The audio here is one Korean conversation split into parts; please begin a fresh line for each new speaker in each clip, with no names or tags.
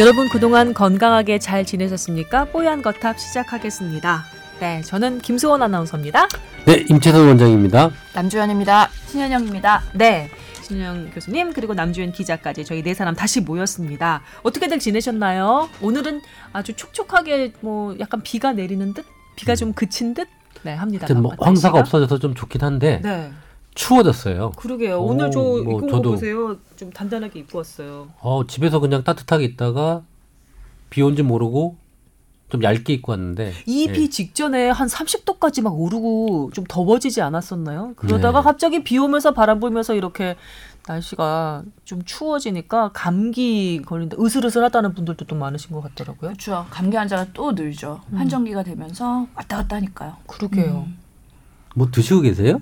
여러분 그동안 건강하게 잘 지내셨습니까? 뽀얀 거탑 시작하겠습니다. 네, 저는 김수원 아나운서입니다.
네, 임채선 원장입니다.
남주현입니다.
신현영입니다.
네, 신영 교수님 그리고 남주현 기자까지 저희 네 사람 다시 모였습니다. 어떻게들 지내셨나요? 오늘은 아주 촉촉하게 뭐 약간 비가 내리는 듯, 비가 좀 그친 듯, 네 합니다.
뭐 황사가 없어져서 좀 좋긴 한데
네,
추워졌어요.
그러게요.
오,
오늘
저뭐
입고
저도-
보세요. 좀 단단하게 입고 왔어요.
어, 집에서 그냥 따뜻하게 있다가 비 온지 모르고 좀 얇게 입고 왔는데
이
예.
비 직전에 한 30도까지 막 오르고 좀 더워지지 않았었나요? 그러다가
네.
갑자기 비 오면서 바람 불면서 이렇게 날씨가 좀 추워지니까 감기 걸린다, 으슬으슬하다는 분들도 좀 많으신 것 같더라고요.
그렇죠. 감기 환자가 또 늘죠.
음.
환절기가 되면서 왔다 갔다 하니까요.
그러게요.
음.
뭐 드시고 계세요?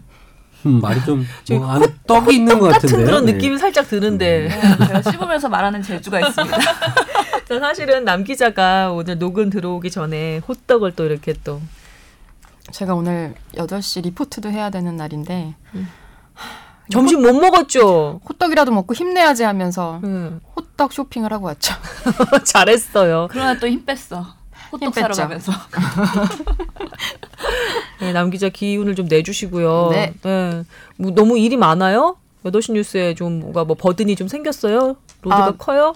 음, 말이 좀 뭐 안에 떡이 있는 것
같은
같은데요.
그런
네.
느낌이 살짝 드는데
네, 제가 씹으면서 말하는 재주가 있습니다.
자, 사실은 남 기자가 오늘 녹음 들어오기 전에 호떡을 또 이렇게 또
제가 오늘 8시 리포트도 해야 되는 날인데
점심 못 먹었죠.
호떡이라도 먹고 힘내야지 하면서
음,
호떡 쇼핑을 하고 왔죠.
잘했어요.
그러나 또 힘 뺐어. 호떡 사러. 가면서.
네, 남 기자 기운을 좀 내주시고요.
네.
뭐 너무 일이 많아요? 8시 뉴스에 좀 뭐가 뭐 버든이 좀 생겼어요? 로드가
아,
커요?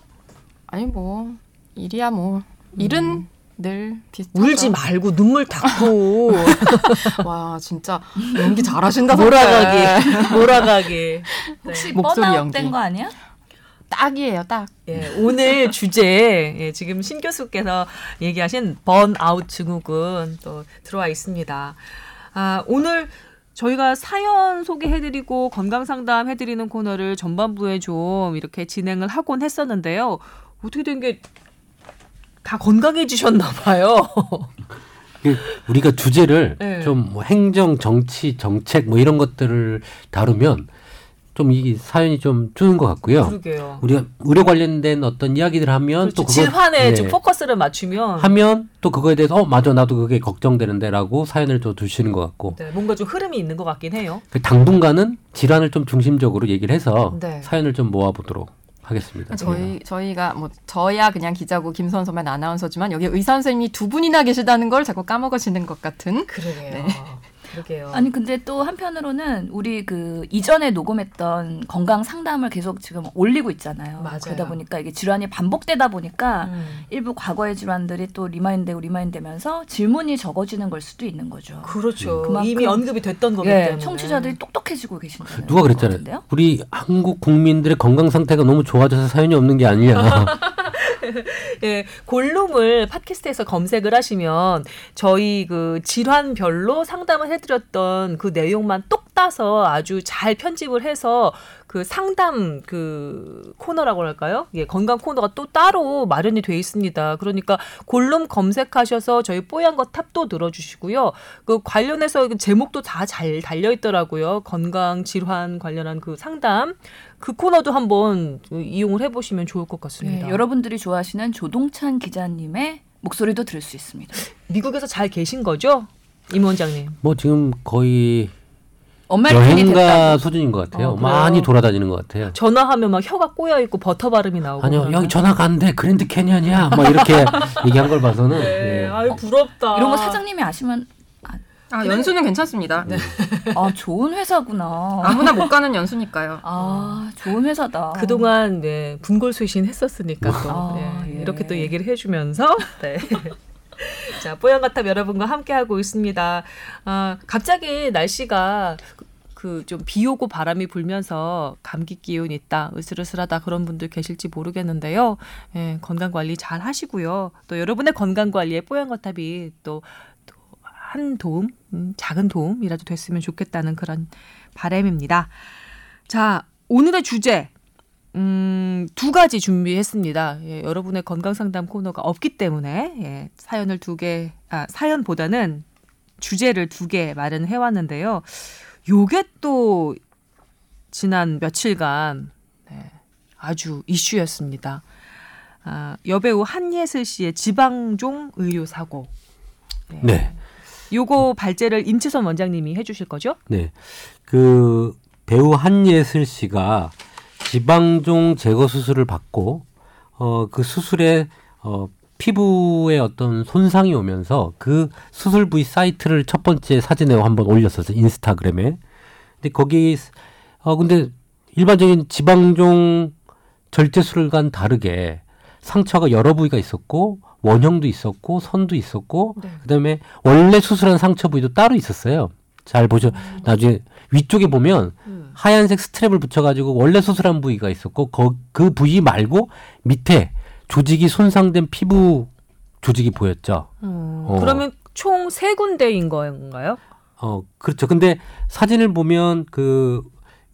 아니 뭐 일이야 뭐 일은 늘 비슷하죠.
음. 울지 말고 눈물 닦고
와 진짜 연기 잘하신다.
몰아가기 몰아가기.
혹시
목소리
번아웃
연기.
된거 아니야?
딱이에요 딱.
예, 오늘 주제 예, 지금 신 교수께서 얘기하신 번아웃 증후군 또 들어와 있습니다. 아, 오늘 저희가 사연 소개해드리고 건강 상담 해드리는 코너를 전반부에 좀 이렇게 진행을 하곤 했었는데요. 어떻게 된 게 다 건강해지셨나 봐요.
그 우리가 주제를
네.
좀뭐 행정, 정치, 정책 뭐 이런 것들을 다루면 좀 이 사연이 좀 주는 것 같고요.
그러게요.
우리가 의료 관련된 어떤 이야기들 하면
그렇죠.
또 그거
질환에
네.
좀 포커스를 맞추면
하면 또 그거에 대해서 어 맞아 나도 그게 걱정되는데라고 사연을 또 주시는 것 같고
네, 뭔가 좀 흐름이 있는 것 같긴 해요.
그 당분간은 질환을 좀 중심적으로 얘기를 해서
네.
사연을 좀 모아보도록 하겠습니다.
저희 저희가 뭐 저야 그냥 기자고 김선서만 아나운서지만 여기 의사 선생님이 두 분이나 계시다는 걸 자꾸 까먹으시는 것 같은.
그러게요. 그러게요.
아니 근데 또 한편으로는 우리 그 이전에 녹음했던 건강 상담을 계속 지금 올리고 있잖아요.
맞아요.
그러다 보니까 이게 질환이 반복되다 보니까
음.
일부 과거의 질환들이 또 remind되고 remind되면서 질문이 적어지는 걸 수도 있는 거죠.
그렇죠.
그만큼-
이미 언급이 됐던 거기
예,
때문에.
청취자들이 똑똑해지고 계신다는
누가
것
그랬잖아요. 우리 한국 국민들의 건강 상태가 너무 좋아져서 사연이 없는 게 아니냐.
예, 골룸을 팟캐스트에서 검색을 하시면 저희 그 질환별로 상담을 해드렸던 그 내용만 똑 따서 아주 잘 편집을 해서 그 상담 그 코너라고 할까요? 예, 건강 코너가 또 따로 마련이 돼 있습니다. 그러니까 골룸 검색하셔서 저희 뽀얀 거 탑도 들어주시고요. 그 관련해서 그 제목도 다 잘 달려 있더라고요. 건강 질환 관련한 그 상담 그 코너도 한번 이용을 해보시면 좋을 것 같습니다.
예, 여러분들이 좋아하시는 조동찬 기자님의 목소리도 들을 수 있습니다.
미국에서 잘 계신 거죠? 임 원장님.
뭐 지금 거의 여행가. 수준인 것 같아요.
어, 그래요?
많이 돌아다니는 것 같아요.
전화하면 막 혀가 꼬여 있고 버터 발음이 나오고.
아니요
그러나요?
여기 안돼 그랜드 캐니언이야 막 이렇게 얘기한 걸 봐서는
네,
예.
아유 부럽다.
이런 거 사장님이 아시면
아 연수는 괜찮습니다.
아 좋은 회사구나.
아무나 못 가는 연수니까요.
아 좋은 회사다.
그동안 네, 분골쇄신 했었으니까 또
아,
네,
예.
이렇게 또 얘기를 해주면서 네. 자 뽀얀거탑 여러분과 함께 하고 있습니다. 아, 갑자기 날씨가 그좀비 오고 바람이 불면서 감기 기운 있다 으슬으슬하다 그런 분들 계실지 모르겠는데요. 예, 건강 관리 잘 하시고요. 또 여러분의 건강 관리에 뽀얀거탑이 또 한 도움, 음, 작은 도움이라도 됐으면 좋겠다는 그런 바람입니다. 자, 오늘의 주제. 음, 두 가지 준비했습니다. 예, 여러분의 건강 상담 코너가 없기 때문에 예, 사연을 두 개, 아, 사연보다는 주제를 두 개 마련해 왔는데요. 요게 또 지난 며칠간 네, 아주 이슈였습니다. 아, 여배우 한예슬 씨의 지방종 의료 사고.
네.
요거 발제를 임채선 원장님이 해주실 거죠?
네. 그 배우 한예슬 씨가 지방종 제거 수술을 받고 어, 그 수술에 어, 피부에 어떤 손상이 오면서 그 수술 부위 사이트를 첫 번째 사진에 한번 올렸었어요. 인스타그램에. 근데 거기 어 근데 일반적인 지방종 절제술과는 다르게 상처가 여러 부위가 있었고 원형도 있었고 선도 있었고
네.
그다음에 원래 수술한 상처 부위도 따로 있었어요. 잘 보죠. 나중에 위쪽에 보면
음.
하얀색 스트랩을 붙여가지고 원래 수술한 부위가 있었고 거, 그 부위 말고 밑에 조직이 손상된 피부 조직이 보였죠.
음,
어.
그러면 총 세 군데인 건가요?
어 그렇죠. 근데 사진을 보면 그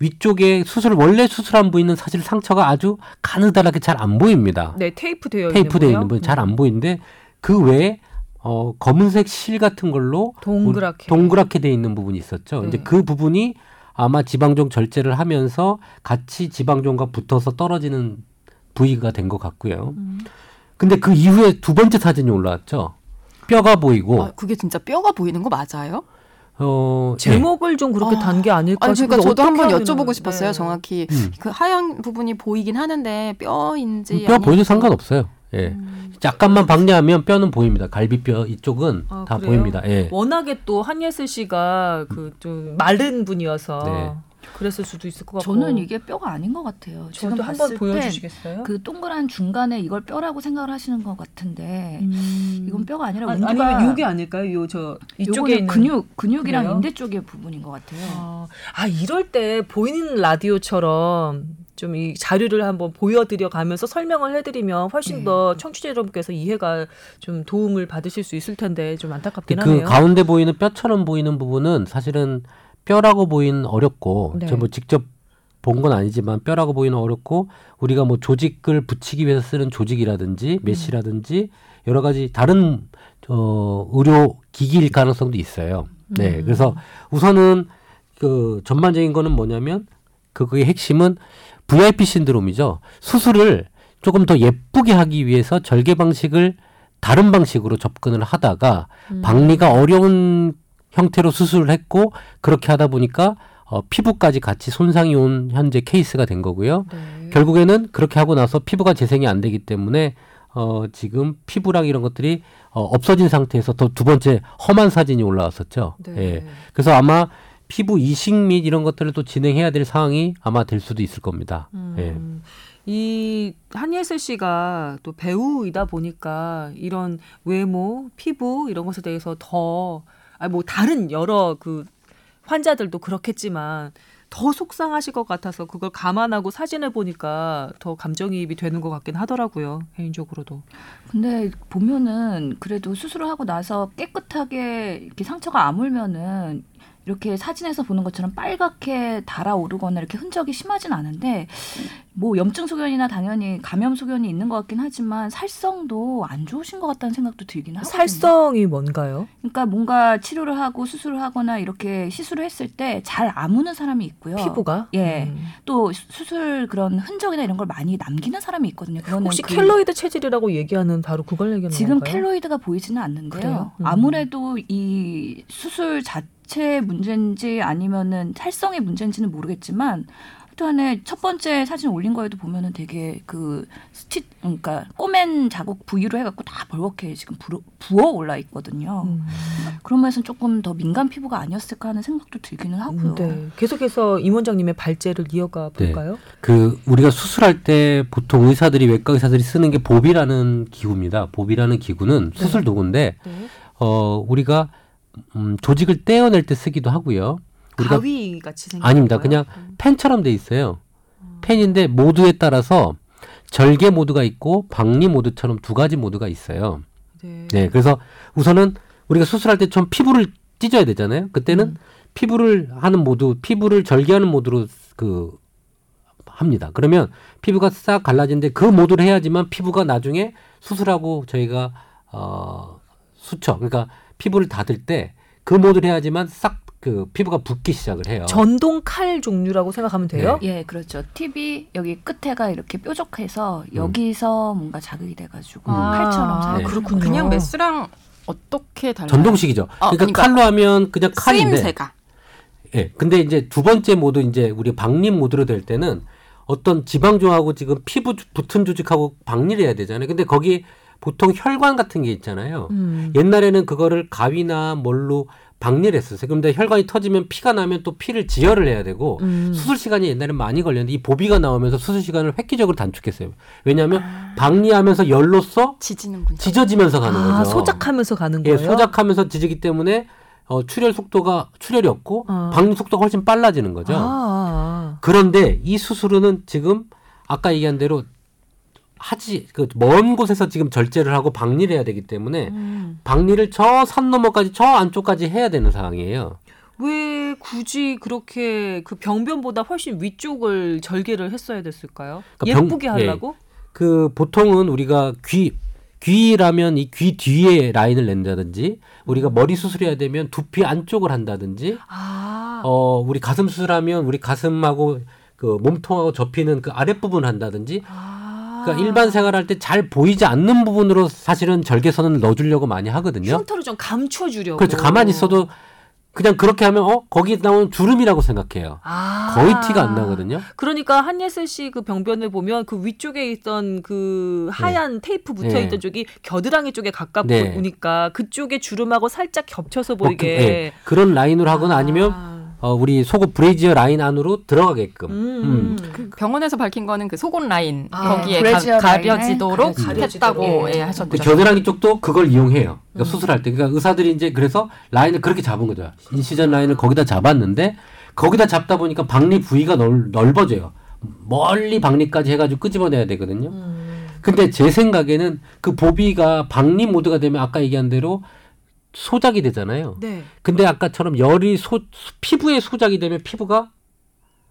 위쪽에 수술 원래 수술한 부위는 사실 상처가 아주 가느다랗게 잘 안 보입니다.
네, 테이프 되어
테이프 되어
있는
있는 부분 잘 안 보이는데 그 외에 어 검은색 실 같은 걸로
동그랗게.
동그랗게 돼 있는 부분이 있었죠.
네.
이제 그 부분이 아마 지방종 절제를 하면서 같이 지방종과 붙어서 떨어지는 부위가 된 것 같고요.
음.
근데 그 이후에 두 번째 사진이 올라왔죠. 뼈가 보이고
아, 그게 진짜 뼈가 보이는 거 맞아요?
어 네.
제목을 좀 그렇게
아.
단게 아닐까
아니 그러니까
싶어서
저도 한번 여쭤보고 싶었어요.
네.
정확히
음.
그 하얀 부분이 보이긴 하는데 뼈인지
뼈 보여도. 상관없어요. 예.
음.
약간만 박리하면 뼈는 보입니다. 갈비뼈 이쪽은
아,
다
그래요?
보입니다. 예.
워낙에 또 한예슬 씨가 그 좀 마른 분이어서
네.
그랬을 수도 있을 것 같고.
저는 이게 뼈가 아닌 것 같아요. 지금
저도 한번 보여주시겠어요?
땐그 동그란 중간에 이걸 뼈라고 생각을 하시는 것 같은데
음.
이건 뼈가 아니라
아,
운두가
아니면 요게 아닐까요? 요 저 이쪽에 있는
근육 근육이랑
그래요?
인대 쪽의 부분인 것 같아요.
아, 아 이럴 때 보이는 라디오처럼 좀이 자료를 한번 보여드려 가면서 설명을 해드리면 훨씬
네.
더 청취자 여러분께서 이해가 좀 도움을 받으실 수 있을 텐데 좀 안타깝긴
그
하네요.
가운데 보이는 뼈처럼 보이는 부분은 사실은 뼈라고 보이는 어렵고
네.
저뭐 직접 본 건 아니지만 뼈라고 보이는 어렵고 우리가 뭐 조직을 붙이기 위해서 쓰는 조직이라든지 메시라든지 여러 가지 다른 어 의료 기기일 가능성도 있어요. 네.
음.
그래서 우선은 그 전반적인 거는 뭐냐면 그거의 핵심은 VIP 신드롬이죠. 수술을 조금 더 예쁘게 하기 위해서 절개 방식을 다른 방식으로 접근을 하다가
음.
박리가 어려운 형태로 수술을 했고 그렇게 하다 보니까 어, 피부까지 같이 손상이 온 현재 케이스가 된 거고요.
네.
결국에는 그렇게 하고 나서 피부가 재생이 안 되기 때문에 어, 지금 피부랑 이런 것들이 어, 없어진 상태에서 또 두 번째 험한 사진이 올라왔었죠.
네.
예. 그래서 아마 피부 이식 및 이런 것들을 또 진행해야 될 상황이 아마 될 수도 있을 겁니다. 예.
음, 이 한예슬 씨가 또 배우이다 보니까 이런 외모, 피부 이런 것에 대해서 더, 아, 뭐 다른 여러 그 환자들도 그렇겠지만 더 속상하실 것 같아서 그걸 감안하고 사진을 보니까 더 감정이입이 되는 것 같긴 하더라고요. 개인적으로도.
근데 보면은 그래도 수술을 하고 나서 깨끗하게 이렇게 상처가 아물면은 이렇게 사진에서 보는 것처럼 빨갛게 달아오르거나 이렇게 흔적이 심하진 않은데 뭐 염증 소견이나 당연히 감염 소견이 있는 것 같긴 하지만 살성도 안 좋으신 것 같다는 생각도 들긴 하거든요.
살성이 뭔가요?
그러니까 뭔가 치료를 하고 수술을 하거나 이렇게 시술을 했을 때 잘 아무는 사람이 있고요.
피부가?
예.
음.
또 수- 수술 그런 흔적이나 이런 걸 많이 남기는 사람이 있거든요. 그거는
혹시
그-
켈로이드 체질이라고 얘기하는 바로 그걸 얘기하는
지금
건가요?
켈로이드가 보이지는 않는데요.
음.
아무래도 이 수술 자체 문제인지 아니면은 살성의 문제인지는 모르겠지만 하여튼간에 첫 번째 사진 올린 거에도 보면은 되게 그 스티 그러니까 꼬맨 자국 부위로 해갖고 다 벌겋게 지금 부어, 부어 올라 있거든요.
음.
그런 면에서는 조금 더 민감 피부가 아니었을까 하는 생각도 들기는 하고요.
네. 계속해서 임 원장님의 발제를 이어가
네.
볼까요?
그 우리가 수술할 때 보통 의사들이 외과 의사들이 쓰는 게 보비라는 기구입니다. 보비라는 기구는 수술 도구인데
네.
어 우리가 음, 조직을 떼어낼 때 쓰기도 하고요. 우리가
가위 같이 생긴
아닙니다. 그냥 펜처럼 돼 있어요. 펜인데 모드에 따라서 절개 모드가 있고 박리 모드처럼 두 가지 모드가 있어요.
네.
네, 그래서 우선은 우리가 수술할 때 좀 피부를 찢어야 되잖아요. 그때는
음.
피부를 하는 모드, 피부를 절개하는 모드로 그 합니다. 그러면 피부가 싹 갈라지는데 그 모드를 해야지만 피부가 나중에 수술하고 저희가 어 수척, 그러니까 피부를 닫을 때 그 모드를 해야지만 싹 그 피부가 붓기 시작을 해요.
전동 칼 종류라고 생각하면 돼요?
예, 그렇죠. 팁이 여기 끝에가 이렇게 뾰족해서
음.
여기서 뭔가 자극이 돼가지고
아,
칼처럼
네.
사용하는
그렇군요.
그냥 메스랑 어떻게 달라요?
전동식이죠.
어,
그러니까,
그러니까
칼로 하면 그냥 칼인데
쓰임새가
예. 근데 이제 두 번째 모드 이제 우리 박림 모드로 될 때는 어떤 지방종하고 지금 피부 주- 붙은 조직하고 박리를 해야 되잖아요. 근데 거기 보통 혈관 같은 게 있잖아요.
음.
옛날에는 그거를 가위나 뭘로 박리를 했었어요. 근데 혈관이 터지면 피가 나면 또 피를 지혈을 해야 되고
음.
수술 시간이 옛날엔 많이 걸렸는데 이 보비가 나오면서 수술 시간을 획기적으로 단축했어요. 왜냐하면 박리하면서 열로써
지지는군요.
찢어지면서 가는
아,
거죠.
소작하면서 가는
예,
거예요.
소작하면서 지지기 때문에 어, 출혈 속도가 출혈이 없고
어.
박리 속도가 훨씬 빨라지는 거죠.
아, 아.
그런데 이 수술은 지금 아까 얘기한 대로 하지 그 먼 곳에서 지금 절제를 하고 박리를 해야 되기 때문에
음.
박리를 저 산 너머까지 저 안쪽까지 해야 되는 상황이에요.
왜 굳이 그렇게 그 병변보다 훨씬 위쪽을 절개를 했어야 됐을까요?
그러니까 병-
예쁘게 하려고?
그 보통은 우리가 귀 귀라면 이 귀 뒤에 라인을 낸다든지 우리가 머리 수술해야 되면 두피 안쪽을 한다든지
아,
어 우리 가슴 수술하면 우리 가슴하고 그 몸통하고 접히는 그 아랫부분 한다든지
아.
그러니까 일반 생활할 때 잘 보이지 않는 부분으로 사실은 절개선을 넣어주려고 많이 하거든요.
흉터를 좀 감춰주려고.
그렇죠. 가만히 있어도 그냥 그렇게 하면 어 거기 나온 주름이라고 생각해요.
아.
거의 티가 안 나거든요.
그러니까 한예슬 씨 그 병변을 보면 그 위쪽에 있던 그 하얀 테이프 붙어 있던
네.
쪽이 겨드랑이 쪽에 가깝고
네.
보니까 그쪽에 주름하고 살짝 겹쳐서
뭐 그,
보이게.
예, 그런 라인으로 하거나 아니면
아.
어, 우리 속옷 브레이지어 라인 안으로 들어가게끔.
음.
음.
그 병원에서 밝힌 거는 그 속옷 라인
아,
거기에 가, 가려지도록. 했다고
예.
예,
그
하셨죠.
겨드랑이 쪽도 그걸 이용해요. 그러니까
음.
수술할 때. 그러니까 의사들이 이제 그래서 라인을 그렇게 잡은 거죠. incision 라인을 거기다 잡았는데 거기다 잡다 보니까 박리 부위가 넓, 넓어져요. 멀리 박리까지 해가지고 끄집어내야 되거든요.
음.
근데 제 생각에는 그 Bovie가 박리 모드가 되면 아까 얘기한 대로 소작이 되잖아요.
네.
근데 아까처럼 열이 소, 피부에 소작이 되면 피부가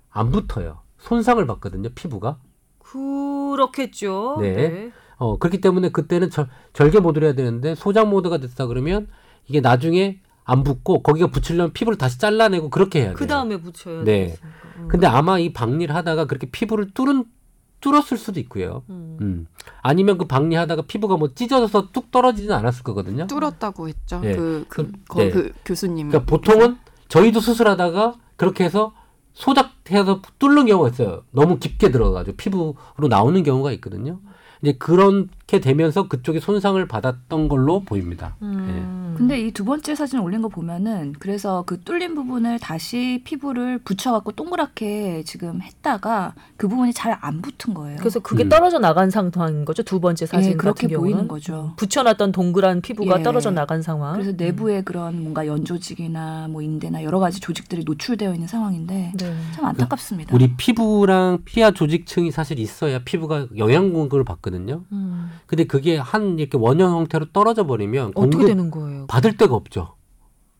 안 붙어요. 손상을 받거든요, 피부가.
그렇겠죠.
네. 어, 그렇기 때문에 그때는 절, 절개 모드를 해야 되는데 소작 모드가 됐다 그러면 이게 나중에 안 붙고 거기가 붙이려면 피부를 다시 잘라내고 그렇게 해야 돼요.
그 다음에 붙여야
네.
되겠으니까. 음.
근데 아마 이 박리를 하다가 그렇게 피부를 뚫은 뚫었을 수도 있고요.
음.
음. 아니면 그 박리하다가 피부가 뭐 찢어져서 뚝 떨어지진 않았을 거거든요.
뚫었다고 했죠.
예.
그, 그,
그-
거,
네.
그 교수님.
그러니까 보통은 저희도 수술하다가 그렇게 해서 소작해서 뚫는 경우가 있어요. 너무 깊게 들어가가지고 피부로 나오는 경우가 있거든요. 이제 그렇게 되면서 그쪽에 손상을 받았던 걸로 보입니다.
음.
근데 이 두 번째 사진 올린 거 보면은 그래서 그 뚫린 부분을 다시 피부를 붙여갖고 동그랗게 지금 했다가 그 부분이 잘 안 붙은 거예요.
그래서 그게
음.
떨어져 나간 상황인 거죠. 두 번째 사진
예, 그렇게
같은 경우는
보이는 거죠.
붙여놨던 동그란 피부가
예.
떨어져 나간 상황.
그래서 내부에 그런 뭔가 연조직이나 뭐 인대나 여러 가지 조직들이 노출되어 있는 상황인데
네.
참 안타깝습니다.
우리 피부랑 피하 조직층이 사실 있어야 피부가 영양 공급을 받 거든요.
음.
근데 그게 한 이렇게 원형 형태로 떨어져 버리면
어떻게 되는 거예요?
받을 데가 없죠.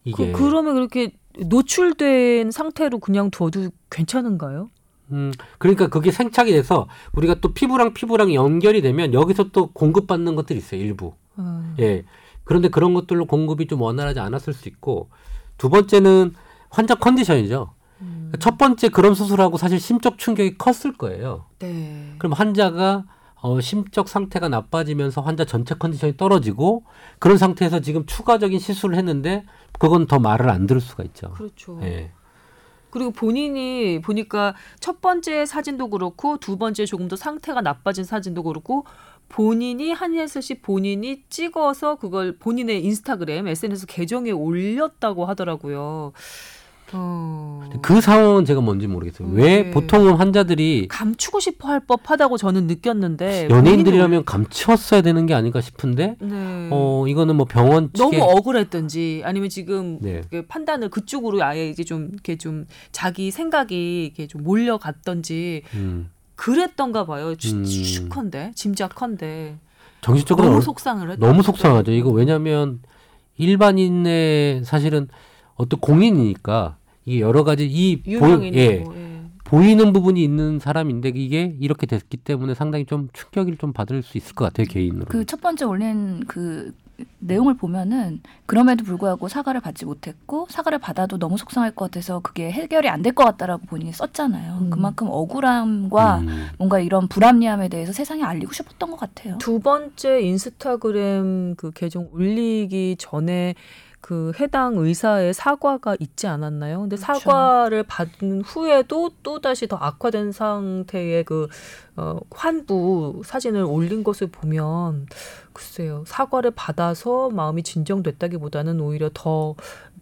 이게
그, 그러면 그렇게 노출된 상태로 그냥 둬도 괜찮은가요?
음, 그러니까 그게 생착이 돼서 우리가 또 피부랑 피부랑 연결이 되면 여기서 또 공급받는 것들이 있어요, 일부.
음.
예. 그런데 그런 것들로 공급이 좀 원활하지 않았을 수 있고, 두 번째는 환자 컨디션이죠.
음.
첫 번째 그런 수술하고 사실 심적 충격이 컸을 거예요.
네.
그럼 환자가 어, 심적 상태가 나빠지면서 환자 전체 컨디션이 떨어지고 그런 상태에서 지금 추가적인 시술을 했는데 그건 더 말을 안 들을 수가 있죠.
그렇죠.
예.
그리고 본인이 보니까 첫 번째 사진도 그렇고 두 번째 조금 더 상태가 나빠진 사진도 그렇고 본인이 한예슬 씨 본인이 찍어서 그걸 본인의 인스타그램 SNS 계정에 올렸다고 하더라고요. 어.
그 상황은 제가 뭔지 모르겠어요. 왜
네.
보통은 환자들이
감추고 싶어 할 법하다고 저는 느꼈는데
연예인들이라면 감추었어야 되는 게 아닌가 싶은데
네.
어 이거는 뭐 병원
너무 억울했던지 아니면 지금
네.
그 판단을 그쪽으로 아예 이제 좀 이렇게 좀 자기 생각이 이렇게 좀 몰려갔던지
음,
그랬던가 봐요. 추-
음.
추측컨대 짐작컨대
정신적으로
너무
얼-
속상을 했.
너무 속상하죠. 이거 왜냐하면 일반인의 사실은 어떤 공인이니까 이게 여러 가지 이 보이, 예,
유명인이고 예.
보이는 부분이 있는 사람인데 이게 이렇게 됐기 때문에 상당히 좀 충격을 좀 받을 수 있을 것 같아요 개인으로.
그 첫 번째 올린 그 내용을 보면은 그럼에도 불구하고 사과를 받지 못했고 사과를 받아도 너무 속상할 것 같아서 그게 해결이 안 될 것 같다라고 본인이 썼잖아요.
음.
그만큼 억울함과
음.
뭔가 이런 불합리함에 대해서 세상에 알리고 싶었던 것 같아요.
두 번째 인스타그램 그 계정 올리기 전에 그 해당 의사의 사과가 있지 않았나요? 근데
그렇죠.
사과를 받은 후에도 또 다시 더 악화된 상태의 그 어, 환부 사진을 올린 것을 보면 글쎄요 사과를 받아서 마음이 진정됐다기보다는 오히려 더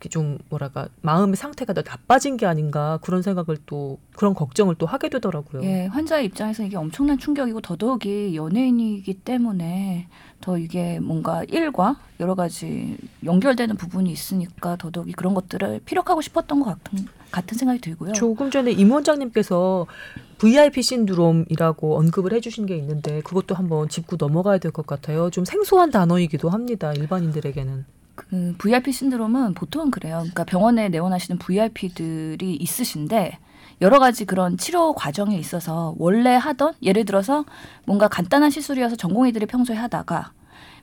좀 뭐랄까 마음의 상태가 더 나빠진 게 아닌가 그런 생각을 또 그런 걱정을 또 하게 되더라고요.
예, 환자의 입장에서 이게 엄청난 충격이고 더더욱이 연예인이기 때문에 더 이게 뭔가 일과 여러 가지 연결되는 부분이 있으니까 더더욱이 그런 것들을 피력하고 싶었던 것 같은 같은 생각이 들고요.
조금 전에 임 원장님께서 VIP 신드롬이라고 언급을 해주신 게 있는데 그것도 한번 짚고 넘어가야 될 것 같아요. 좀 생소한 단어이기도 합니다. 일반인들에게는.
그 VIP 신드롬은 보통 그래요. 그러니까 병원에 내원하시는 VIP들이 있으신데 여러 가지 그런 치료 과정에 있어서 원래 하던 예를 들어서 뭔가 간단한 시술이어서 전공의들이 평소에 하다가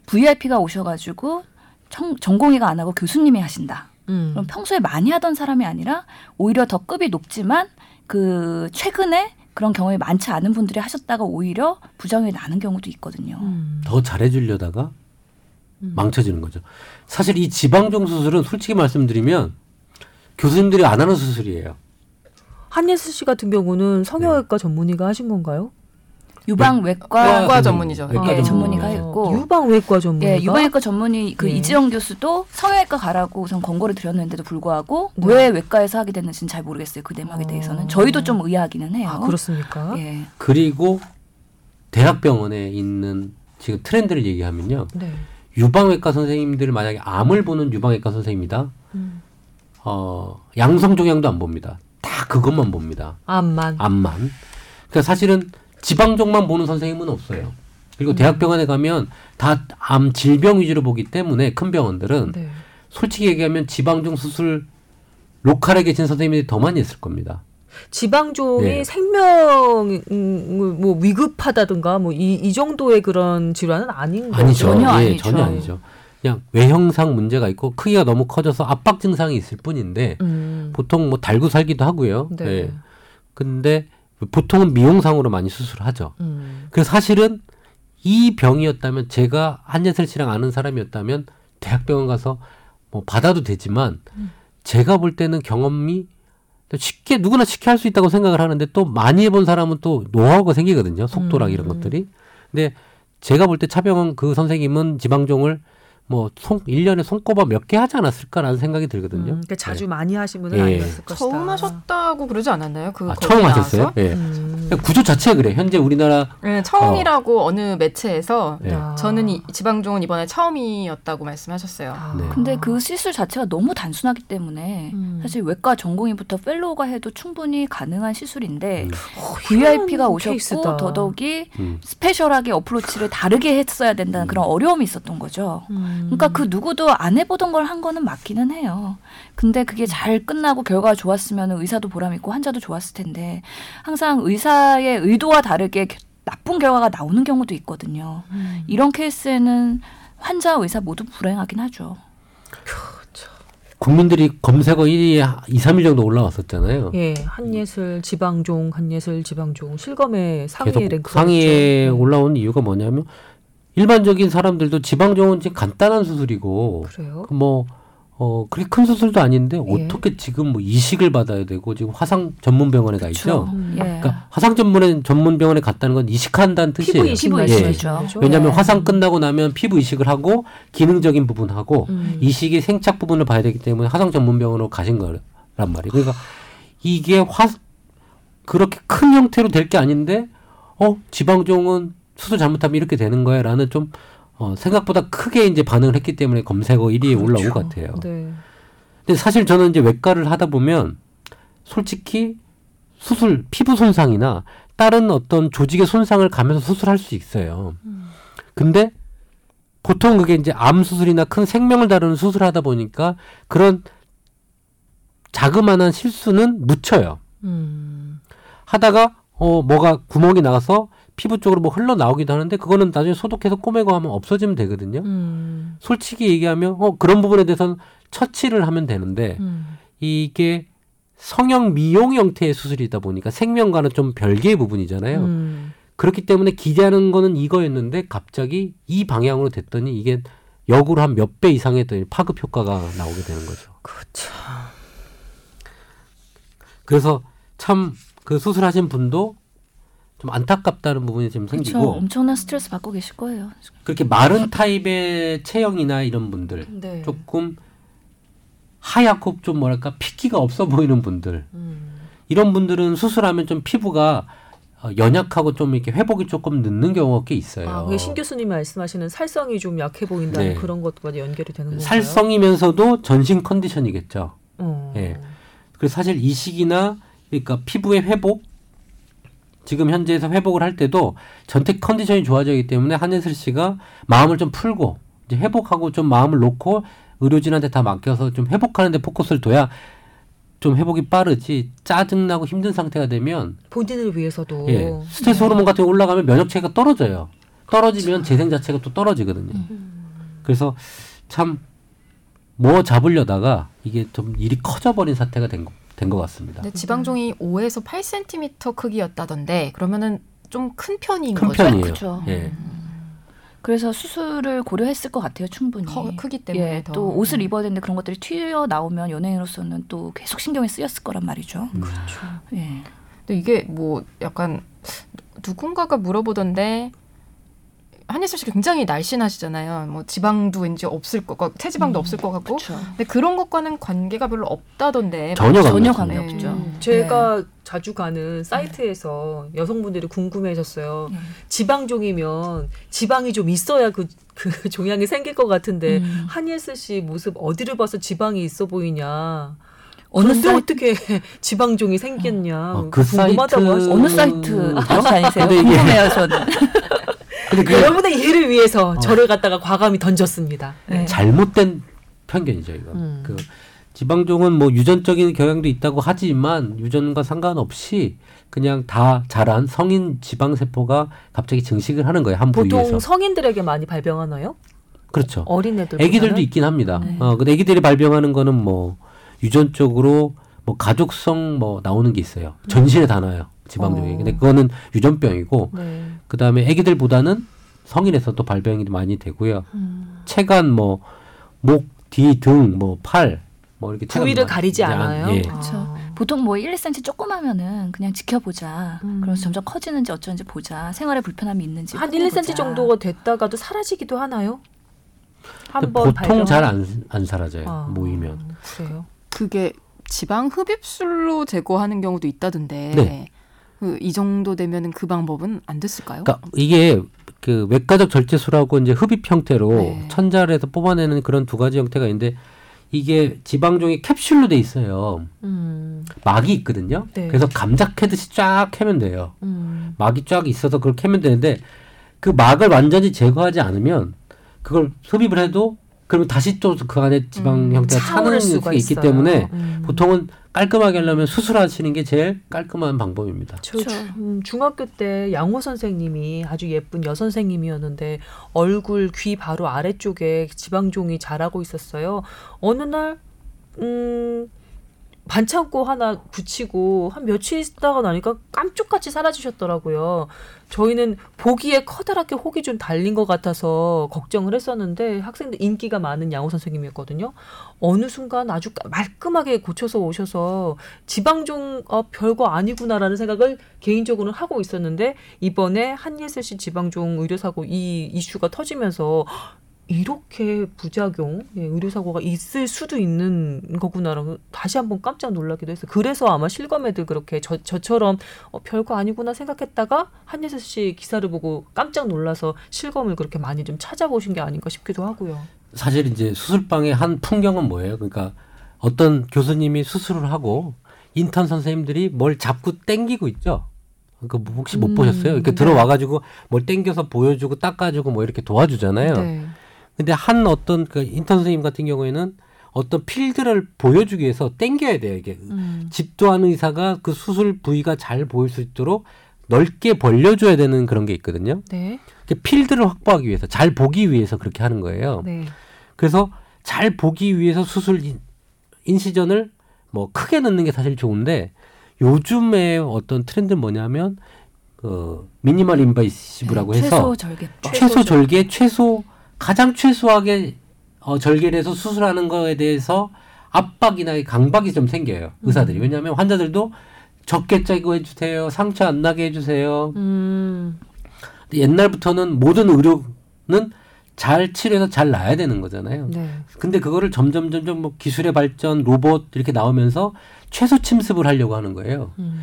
VIP가 오셔가지고 청- 전공의가 안 하고 교수님이 하신다.
음.
그럼 평소에 많이 하던 사람이 아니라 오히려 더 급이 높지만 그 최근에 그런 경험이 많지 않은 분들이 하셨다가 오히려 부작용이 나는 경우도 있거든요.
음.
더 잘해주려다가
음.
망쳐지는 거죠. 사실 이 지방종 수술은 솔직히 말씀드리면 교수님들이 안 하는 수술이에요.
한예슬 씨 같은 경우는 성형외과 전문의가 하신 건가요?
유방외과
외과 전문이죠.
외과
예,
전문.
전문의가
어,
했고
유방외과 전문의가.
예, 유방외과 전문의 그
네.
이지영 교수도 성형외과 가라고 우선 권고를 드렸는데도 불구하고
네.
왜 외과에서 하게 됐는지는 잘 모르겠어요. 그 내막에
어.
대해서는 저희도 좀 의아하기는 해요.
아 그렇습니까?
예.
그리고 대학병원에 있는 지금 트렌드를 얘기하면요.
네.
유방외과 선생님들 만약에 암을 보는 유방외과 선생님이다.
음.
어, 양성 종양도 안 봅니다. 다 그것만 봅니다.
암만.
암만. 그러니까 사실은 지방종만 보는 선생님은 없어요. 그리고 대학병원에 가면 다 암 질병 위주로 보기 때문에 큰 병원들은
네.
솔직히 얘기하면 지방종 수술 로컬에 계신 선생님들이 더 많이 했을 겁니다.
지방종이
네.
생명을 뭐 위급하다든가 뭐이 이 정도의 그런 질환은 아닌 거죠.
아니죠.
전혀
예,
아니죠.
전혀 아니죠. 그냥 외형상 문제가 있고 크기가 너무 커져서 압박 증상이 있을 뿐인데
음.
보통 뭐 달고 살기도 하고요.
네.
예. 근데 보통은 미용상으로 많이 수술을 하죠.
음.
그래서 사실은 이 병이었다면 제가 한예슬 씨랑 아는 사람이었다면 대학병원 가서 뭐 받아도 되지만 제가 볼 때는 경험이 쉽게 누구나 쉽게 할 수 있다고 생각을 하는데 또 많이 해본 사람은 또 노하우가 생기거든요. 속도랑 이런
음.
것들이. 근데 제가 볼 때 차병원 그 선생님은 지방종을 뭐 손, 1년에 손꼽아 몇 개 하지 않았을까라는 생각이
음,
들거든요.
그러니까 자주
네.
많이 하신 분은
예.
아니었을 것이다.
처음 하셨다고 그러지 않았나요? 그
아, 처음
나와서?
하셨어요? 예.
음.
구조 자체가 그래. 현재 우리나라
네, 처음이라고 어. 느 매체에서
예.
아.
저는 이 지방종은 이번에 처음이었다고 말씀하셨어요.
아.
네.
근데 그 시술 자체가 너무 단순하기 때문에
음.
사실 외과 전공의부터 펠로우가 해도 충분히 가능한 시술인데
음.
어,
VIP가
희한한
오셨고
케이스다.
더더욱이
음.
스페셜하게 어프로치를 다르게 했어야 된다는
음.
그런 어려움이 있었던 거죠.
음.
그러니까 그 누구도 안 해보던 걸 한 거는 맞기는 해요. 근데 그게 잘 끝나고 결과가 좋았으면 의사도 보람 있고 환자도 좋았을 텐데 항상 의사의 의도와 다르게 겨- 나쁜 결과가 나오는 경우도 있거든요.
음.
이런 케이스에는 환자 의사 모두 불행하긴 하죠.
국민들이 검색어 1위에 2, 3일 정도 올라왔었잖아요.
예, 한예슬 지방종, 한예슬 지방종 실검에 상위에 랭크
상위에 올라온 이유가 뭐냐면 일반적인 사람들도 지방종은 지금 간단한 수술이고
그래요.
뭐 어, 그렇게 큰 수술도 아닌데
예.
어떻게 지금 뭐 이식을 받아야 되고 지금 화상 전문 병원에 가 있죠.
음.
예.
그러니까 화상 전문의 전문 병원에 갔다는 건 이식한다는
피부
뜻이에요.
피부
말씀하시는
이식이죠.
거죠?
왜냐하면
예.
화상 끝나고 나면 피부 이식을 하고 기능적인 부분하고
음.
이식의 생착 부분을 봐야 되기 때문에 화상 전문 병원으로 가신 거란 말이에요. 그러니까 이게 화 그렇게 큰 형태로 될 게 아닌데 어 지방종은 수술 잘못하면 이렇게 되는 거야라는 좀 어, 생각보다 크게 이제 반응을 했기 때문에 검색어 1위에 올라온 것 같아요.
네.
근데 사실 저는 이제 외과를 하다 보면 솔직히 수술 피부 손상이나 다른 어떤 조직의 손상을 가면서 수술할 수 있어요. 근데 보통 그게 이제 암 수술이나 큰 생명을 다루는 수술을 하다 보니까 그런 자그마한 실수는 묻혀요.
음.
하다가 어 뭐가 구멍이 나가서 피부 쪽으로 뭐 흘러 나오기도 하는데 그거는 나중에 소독해서 꼬매고 하면 없어지면 되거든요.
음.
솔직히 얘기하면 어 그런 부분에 대해서는 처치를 하면 되는데
음.
이게 성형 미용 형태의 수술이다 보니까 생명과는 좀 별개의 부분이잖아요.
음.
그렇기 때문에 기대하는 거는 이거였는데 갑자기 이 방향으로 됐더니 이게 역으로 한 몇 배 이상의 또 파급 효과가 나오게 되는 거죠.
그렇죠.
그래서 참 그 수술하신 분도 좀 안타깝다는 부분이 지금
그렇죠.
생기고
엄청난 스트레스 받고 계실 거예요.
그렇게 마른 타입의 체형이나 이런 분들
네.
조금 하얗고 좀 뭐랄까 핏기가 없어 보이는 분들
음.
이런 분들은 수술하면 좀 피부가 어, 연약하고 좀 이렇게 회복이 조금 늦는 경우가 꽤 있어요.
아, 그게 신 교수님 말씀하시는 살성이 좀 약해 보인다는
네.
그런 것과 연결이 되는 건가요?
살성이면서도 전신 컨디션이겠죠.
어.
예. 그래서 사실 이 시기나 그러니까 피부의 회복 지금 현재에서 회복을 할 때도 전체 컨디션이 좋아지기 때문에 한예슬 씨가 마음을 좀 풀고 이제 회복하고 좀 마음을 놓고 의료진한테 다 맡겨서 좀 회복하는데 포커스를 둬야 좀 회복이 빠르지 짜증나고 힘든 상태가 되면
본인을 위해서도.
예, 스트레스 호르몬 같은 게 올라가면 면역체계가 떨어져요. 떨어지면 재생 자체가 또 떨어지거든요. 그래서 참 뭐 잡으려다가 이게 좀 일이 커져버린 사태가 된 것 같습니다.
근데 지방종이 5에서 8cm 크기였다던데 그러면은 좀 큰 편인
큰
거죠?
편이에요.
그렇죠.
예.
그래서 수술을 고려했을 것 같아요, 충분히.
커- 크기 때문에
예,
더.
또 옷을 입어야 되는데 그런 것들이 튀어 나오면 연예인으로서는 또 계속 신경이 쓰였을 거란 말이죠.
그렇죠.
예.
근데 이게 뭐 약간 누군가가 물어보던데 한예슬 씨가 굉장히 날씬하시잖아요. 뭐 지방도 왠지 없을 것 같고 체지방도
음,
없을 것 같고.
그렇죠.
근데 그런 것과는 관계가 별로 없다던데.
전혀
전혀
관계.
없죠.
음.
제가 자주 가는 사이트에서 여성분들이 궁금해하셨어요.
예.
지방종이면 지방이 좀 있어야 그, 그 종양이 생길 것 같은데
음.
한예슬 씨 모습 어디를 봐서 지방이 있어 보이냐.
어느
그런데
사이트
어떻게 지방종이 생겼냐.
어, 그
궁금하다고
사이트-.
어느 사이트 다니세요? 궁금해요, 저는.
근데 그게
여러분의 이해를 위해서
어.
저를 갖다가 과감히 던졌습니다.
네.
잘못된 편견이죠, 이건.
음.
그 지방종은 뭐 유전적인 경향도 있다고 하지만 유전과 상관없이 그냥 다 자란 성인 지방 세포가 갑자기 증식을 하는 거예요 한 부위에서.
보통 성인들에게 많이 발병하나요?
그렇죠.
어린애들.
아기들도 있긴 합니다.
네.
어, 근데 아기들이 발병하는 거는 뭐 유전적으로 뭐 가족성 뭐 나오는 게 있어요. 전신에 다 나요. 지방종이.
어.
근데 그거는 유전병이고
네.
그 다음에 아기들보다는 성인에서 또 발병이 많이 되고요.
음.
체간 뭐 목, 뒤, 등, 뭐 팔, 뭐 이렇게
부위를 가리지 않아요.
예.
그렇죠. 보통 뭐 1, 2cm 조그마면은 그냥 지켜보자.
음.
그러면서 점점 커지는지 어쩐지 보자. 생활에 불편함이 있는지.
한 1, 2cm
확인해보자.
정도가 됐다가도 사라지기도 하나요? 한번
보통 잘안안 사라져요.
아,
모이면.
그래요.
그게 지방 흡입술로 제거하는 경우도 있다던데.
네.
그 이 정도 되면은 그 방법은 안 됐을까요?
그러니까 이게 그 외과적 절제술하고 이제 흡입 형태로
네.
천자를 해서 뽑아내는 그런 두 가지 형태가 있는데 이게 지방종이 캡슐로 돼 있어요.
음,
막이 있거든요.
네.
그래서 감자 캐듯이 쫙 캐면 돼요.
음.
막이 쫙 있어서 그걸 캐면 되는데 그 막을 완전히 제거하지 않으면 그걸 흡입을 해도 그러면 다시 또 그 안에 지방
음,
형태가
차오를
차는
수가
수가 있기
있어요.
때문에
음.
보통은 깔끔하게 하려면 수술하시는 게 제일 깔끔한 방법입니다.
저
그렇죠.
중- 중학교 때 양호 선생님이 아주 예쁜 여 선생님이었는데 얼굴 귀 바로 아래쪽에 지방종이 자라고 있었어요. 어느 날 음, 반창고 하나 붙이고 한 며칠 있다가 나니까 깜짝같이 사라지셨더라고요. 저희는 보기에 커다랗게 혹이 좀 달린 것 같아서 걱정을 했었는데 학생들 인기가 많은 양호 선생님이었거든요. 어느 순간 아주 깔- 말끔하게 고쳐서 오셔서 지방종 어, 별거 아니구나라는 생각을 개인적으로는 하고 있었는데 이번에 한예슬 씨 지방종 의료사고 이 이슈가 터지면서 이렇게 부작용, 예, 의료사고가 있을 수도 있는 거구나라고 다시 한번 깜짝 놀라기도 했어요. 그래서 아마 실검애들 그렇게 저, 저처럼 어, 별거 아니구나 생각했다가 한예슬 씨 기사를 보고 깜짝 놀라서 실검을 그렇게 많이 좀 찾아보신 게 아닌가 싶기도 하고요.
사실 이제 수술방의 한 풍경은 뭐예요? 그러니까 어떤 교수님이 수술을 하고 인턴 선생님들이 뭘 자꾸 땡기고 있죠. 그 혹시 못
음,
보셨어요? 이렇게
네.
들어와가지고 뭘 땡겨서 보여주고 닦아주고 뭐 이렇게 도와주잖아요.
네.
근데 한 어떤 그 인턴 선생님 같은 경우에는 어떤 필드를 보여주기 위해서 땡겨야 돼요. 이게
음.
집도하는 의사가 그 수술 부위가 잘 보일 수 있도록 넓게 벌려줘야 되는 그런 게 있거든요.
네.
그 필드를 확보하기 위해서 잘 보기 위해서 그렇게 하는 거예요.
네.
그래서 잘 보기 위해서 수술 인- 인시전을 뭐 크게 넣는 게 사실 좋은데 요즘에 어떤 트렌드 는 뭐냐면 그 미니멀 인바이시브라고 해서
최소 절개법.
최소 절개, 최소 가장 최소하게 어, 절개를 해서 수술하는 거에 대해서 압박이나 강박이 좀 생겨요. 의사들이. 왜냐하면 환자들도 적게 짜고 해주세요. 상처 안 나게 해주세요.
음.
옛날부터는 모든 의료는 잘 치료해서 잘 나야 되는 거잖아요.
네.
근데 그거를 점점 점점 뭐 기술의 발전, 로봇 이렇게 나오면서 최소 침습을 하려고 하는 거예요.
음.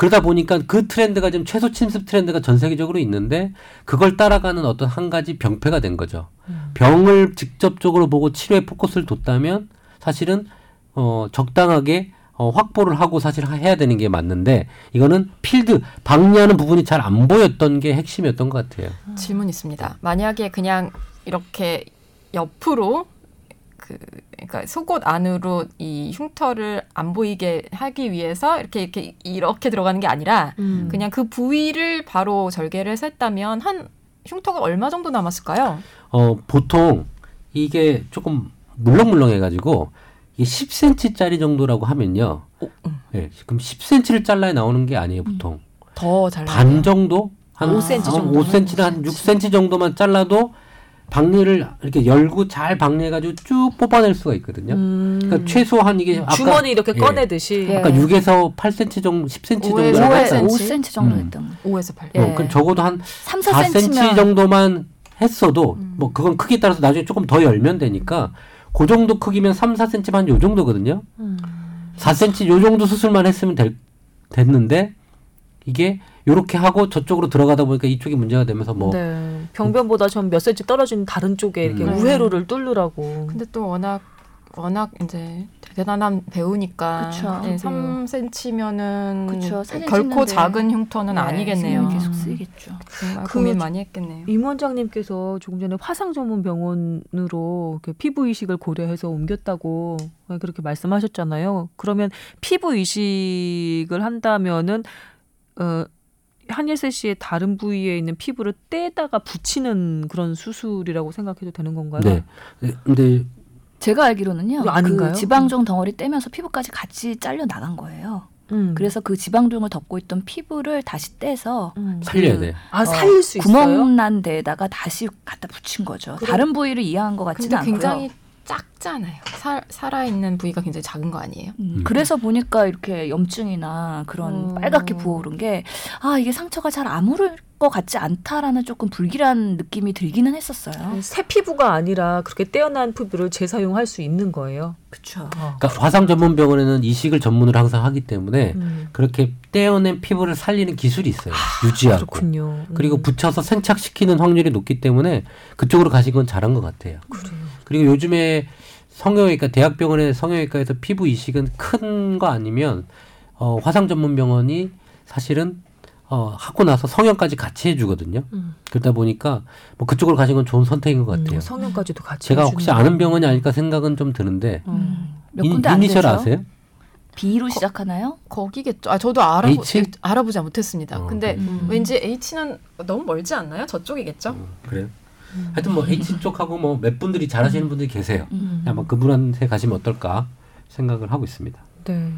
그러다 보니까 그 트렌드가 지금 최소 침습 트렌드가 전 세계적으로 있는데 그걸 따라가는 어떤 한 가지 병폐가 된 거죠.
음.
병을 직접적으로 보고 치료에 포커스를 뒀다면 사실은 어 적당하게 어 확보를 하고 사실 해야 되는 게 맞는데 이거는 필드 방리하는 부분이 잘 안 보였던 게 핵심이었던 것 같아요.
질문 있습니다. 만약에 그냥 이렇게 옆으로 그 그러니까 속옷 안으로 이 흉터를 안 보이게 하기 위해서 이렇게 이렇게 이렇게 들어가는 게 아니라
음.
그냥 그 부위를 바로 절개를 했다면 한 흉터가 얼마 정도 남았을까요?
어 보통 이게 조금 물렁물렁해가지고 이게 10cm짜리 정도라고 하면요. 예, 그럼 10cm를 잘라야 나오는 게 아니에요, 보통.
더 잘.
반 정도 한
5cm
한
정도?
5cm나 한 6cm 정도만 잘라도 박리를 이렇게 열고 잘 박리해가지고 쭉 뽑아낼 수가 있거든요.
음.
그러니까 최소한 이게 아까
주머니 이렇게
예.
꺼내듯이
예.
아까 6에서 8cm 정도, 10cm 정도
오에서
라고
팔
했잖아요.
5cm?
5cm 정도
음.
했던 거.
5에서 8.
예.
어, 그럼 적어도 한
3,
4cm
4cm면
정도만 했어도
음.
뭐 그건 크기에 따라서 나중에 조금 더 열면 되니까 그 정도 크기면 3, 4cm 한요 정도거든요.
음.
4cm 요 정도 수술만 했으면 될, 됐는데 이게 요렇게 하고 저쪽으로 들어가다 보니까 이쪽이 문제가 되면서 뭐
네. 병변보다 좀몇 센치 떨어진 다른 쪽에 이렇게
음.
우회로를 뚫으라고.
근데 또 워낙 워낙 이제 대단한 배우니까
그쵸.
네, 3cm면은
그쵸.
결코
찍는데.
작은 흉터는
네,
아니겠네요.
계속 쓰이겠죠.
정말
그
고민 많이 했겠네요.
임 원장님께서 조금 전에 화상 전문 병원으로 그 피부 이식을 고려해서 옮겼다고 그렇게 말씀하셨잖아요. 그러면 피부 이식을 한다면은 어 한예슬 씨의 다른 부위에 있는 피부를 떼다가 붙이는 그런 수술이라고 생각해도 되는 건가요?
네. 네, 근데
제가 알기로는요.
이거 아닌가요?
그 지방종 덩어리 떼면서 피부까지 같이 잘려 나간 거예요.
음.
그래서 그 지방종을 덮고 있던 피부를 다시 떼서
음.
살려야
그
돼.
아 살릴 수 있어요?
구멍 난 데에다가 다시 갖다 붙인 거죠.
그래.
다른 부위를 이해한 것 같지는 않고요.
굉장히 작잖아요. 살, 살아있는 부위가 굉장히 작은 거 아니에요?
음,
음.
그래서 보니까 이렇게 염증이나 그런
어.
빨갛게 부어오른 게, 아, 이게 상처가 잘 아무를 것 같지 않다라는 조금 불길한 느낌이 들기는 했었어요.
새 피부가 아니라 그렇게 떼어난 피부를 재사용할 수 있는 거예요.
그쵸.
그러니까 화상 전문 병원에는 이식을 전문으로 항상 하기 때문에
음.
그렇게 떼어낸 피부를 살리는 기술이 있어요. 유지하고.
그렇군요. 음.
그리고 붙여서 생착시키는 확률이 높기 때문에 그쪽으로 가신 건 잘한 것 같아요.
그래요.
그리고 요즘에 성형외과 대학병원의 성형외과에서 피부 이식은 큰 거 아니면 어, 화상 전문 병원이 사실은 어, 하고 나서 성형까지 같이 해주거든요.
음.
그러다 보니까 뭐 그쪽으로 가신 건 좋은 선택인 것 같아요.
음, 성형까지도 같이
제가
해주는
혹시 아는 병원이 아닐까 생각은 좀 드는데
음.
몇
이-
군데 안
이니셜
되죠?
아세요?
B로 시작하나요?
거기겠죠. 아, 저도 알아보,
H?
알아보지 못했습니다.
어,
근데
음.
왠지 H는 너무 멀지 않나요? 저쪽이겠죠?
어, 그래요? 하여튼 뭐 H 쪽하고 뭐 몇 분들이 잘하시는 분들이 계세요.
음.
아마 그분한테 가시면 어떨까 생각을 하고 있습니다.
네.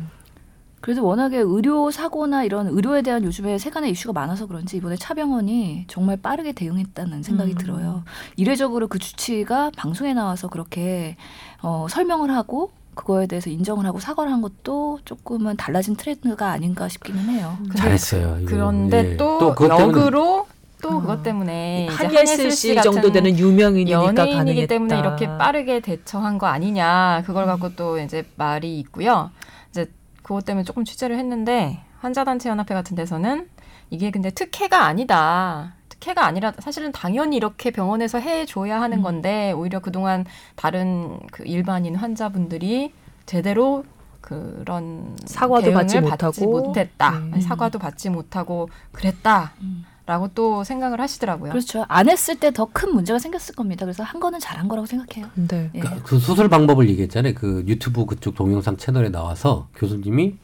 그래도 워낙에 의료 사고나 이런 의료에 대한 요즘에 세간의 이슈가 많아서 그런지 이번에 차병원이 정말 빠르게 대응했다는 생각이
음.
들어요. 이례적으로 그 주치의가 방송에 나와서 그렇게 어, 설명을 하고 그거에 대해서 인정을 하고 사과를 한 것도 조금은 달라진 트렌드가 아닌가 싶기는 해요.
잘했어요. 이거.
그런데
예.
또,
때문에
역으로 또
어.
그것 때문에 이제
한예슬 씨 정도 되는 유명인이니까
연예인이기
가능했다.
때문에 이렇게 빠르게 대처한 거 아니냐 그걸 갖고 또 이제 말이 있고요. 이제 그것 때문에 조금 취재를 했는데 환자단체 연합회 같은 데서는 이게 근데 특혜가 아니다. 특혜가 아니라 사실은 당연히 이렇게 병원에서 해줘야 하는
음.
건데 오히려 그동안 다른 그 일반인 환자분들이 제대로 그런
사과도
대응을
받지 못하고.
못했다.
네.
사과도 받지 못하고 그랬다.
음.
라고 또 생각을 하시더라고요.
그렇죠. 안 했을 때 더 큰 문제가 생겼을 겁니다. 그래서 한 거는 잘한 거라고 생각해요.
네.
예.
그러니까 그 수술 방법을 얘기했잖아요. 그 유튜브 그쪽 동영상 채널에 나와서 교수님이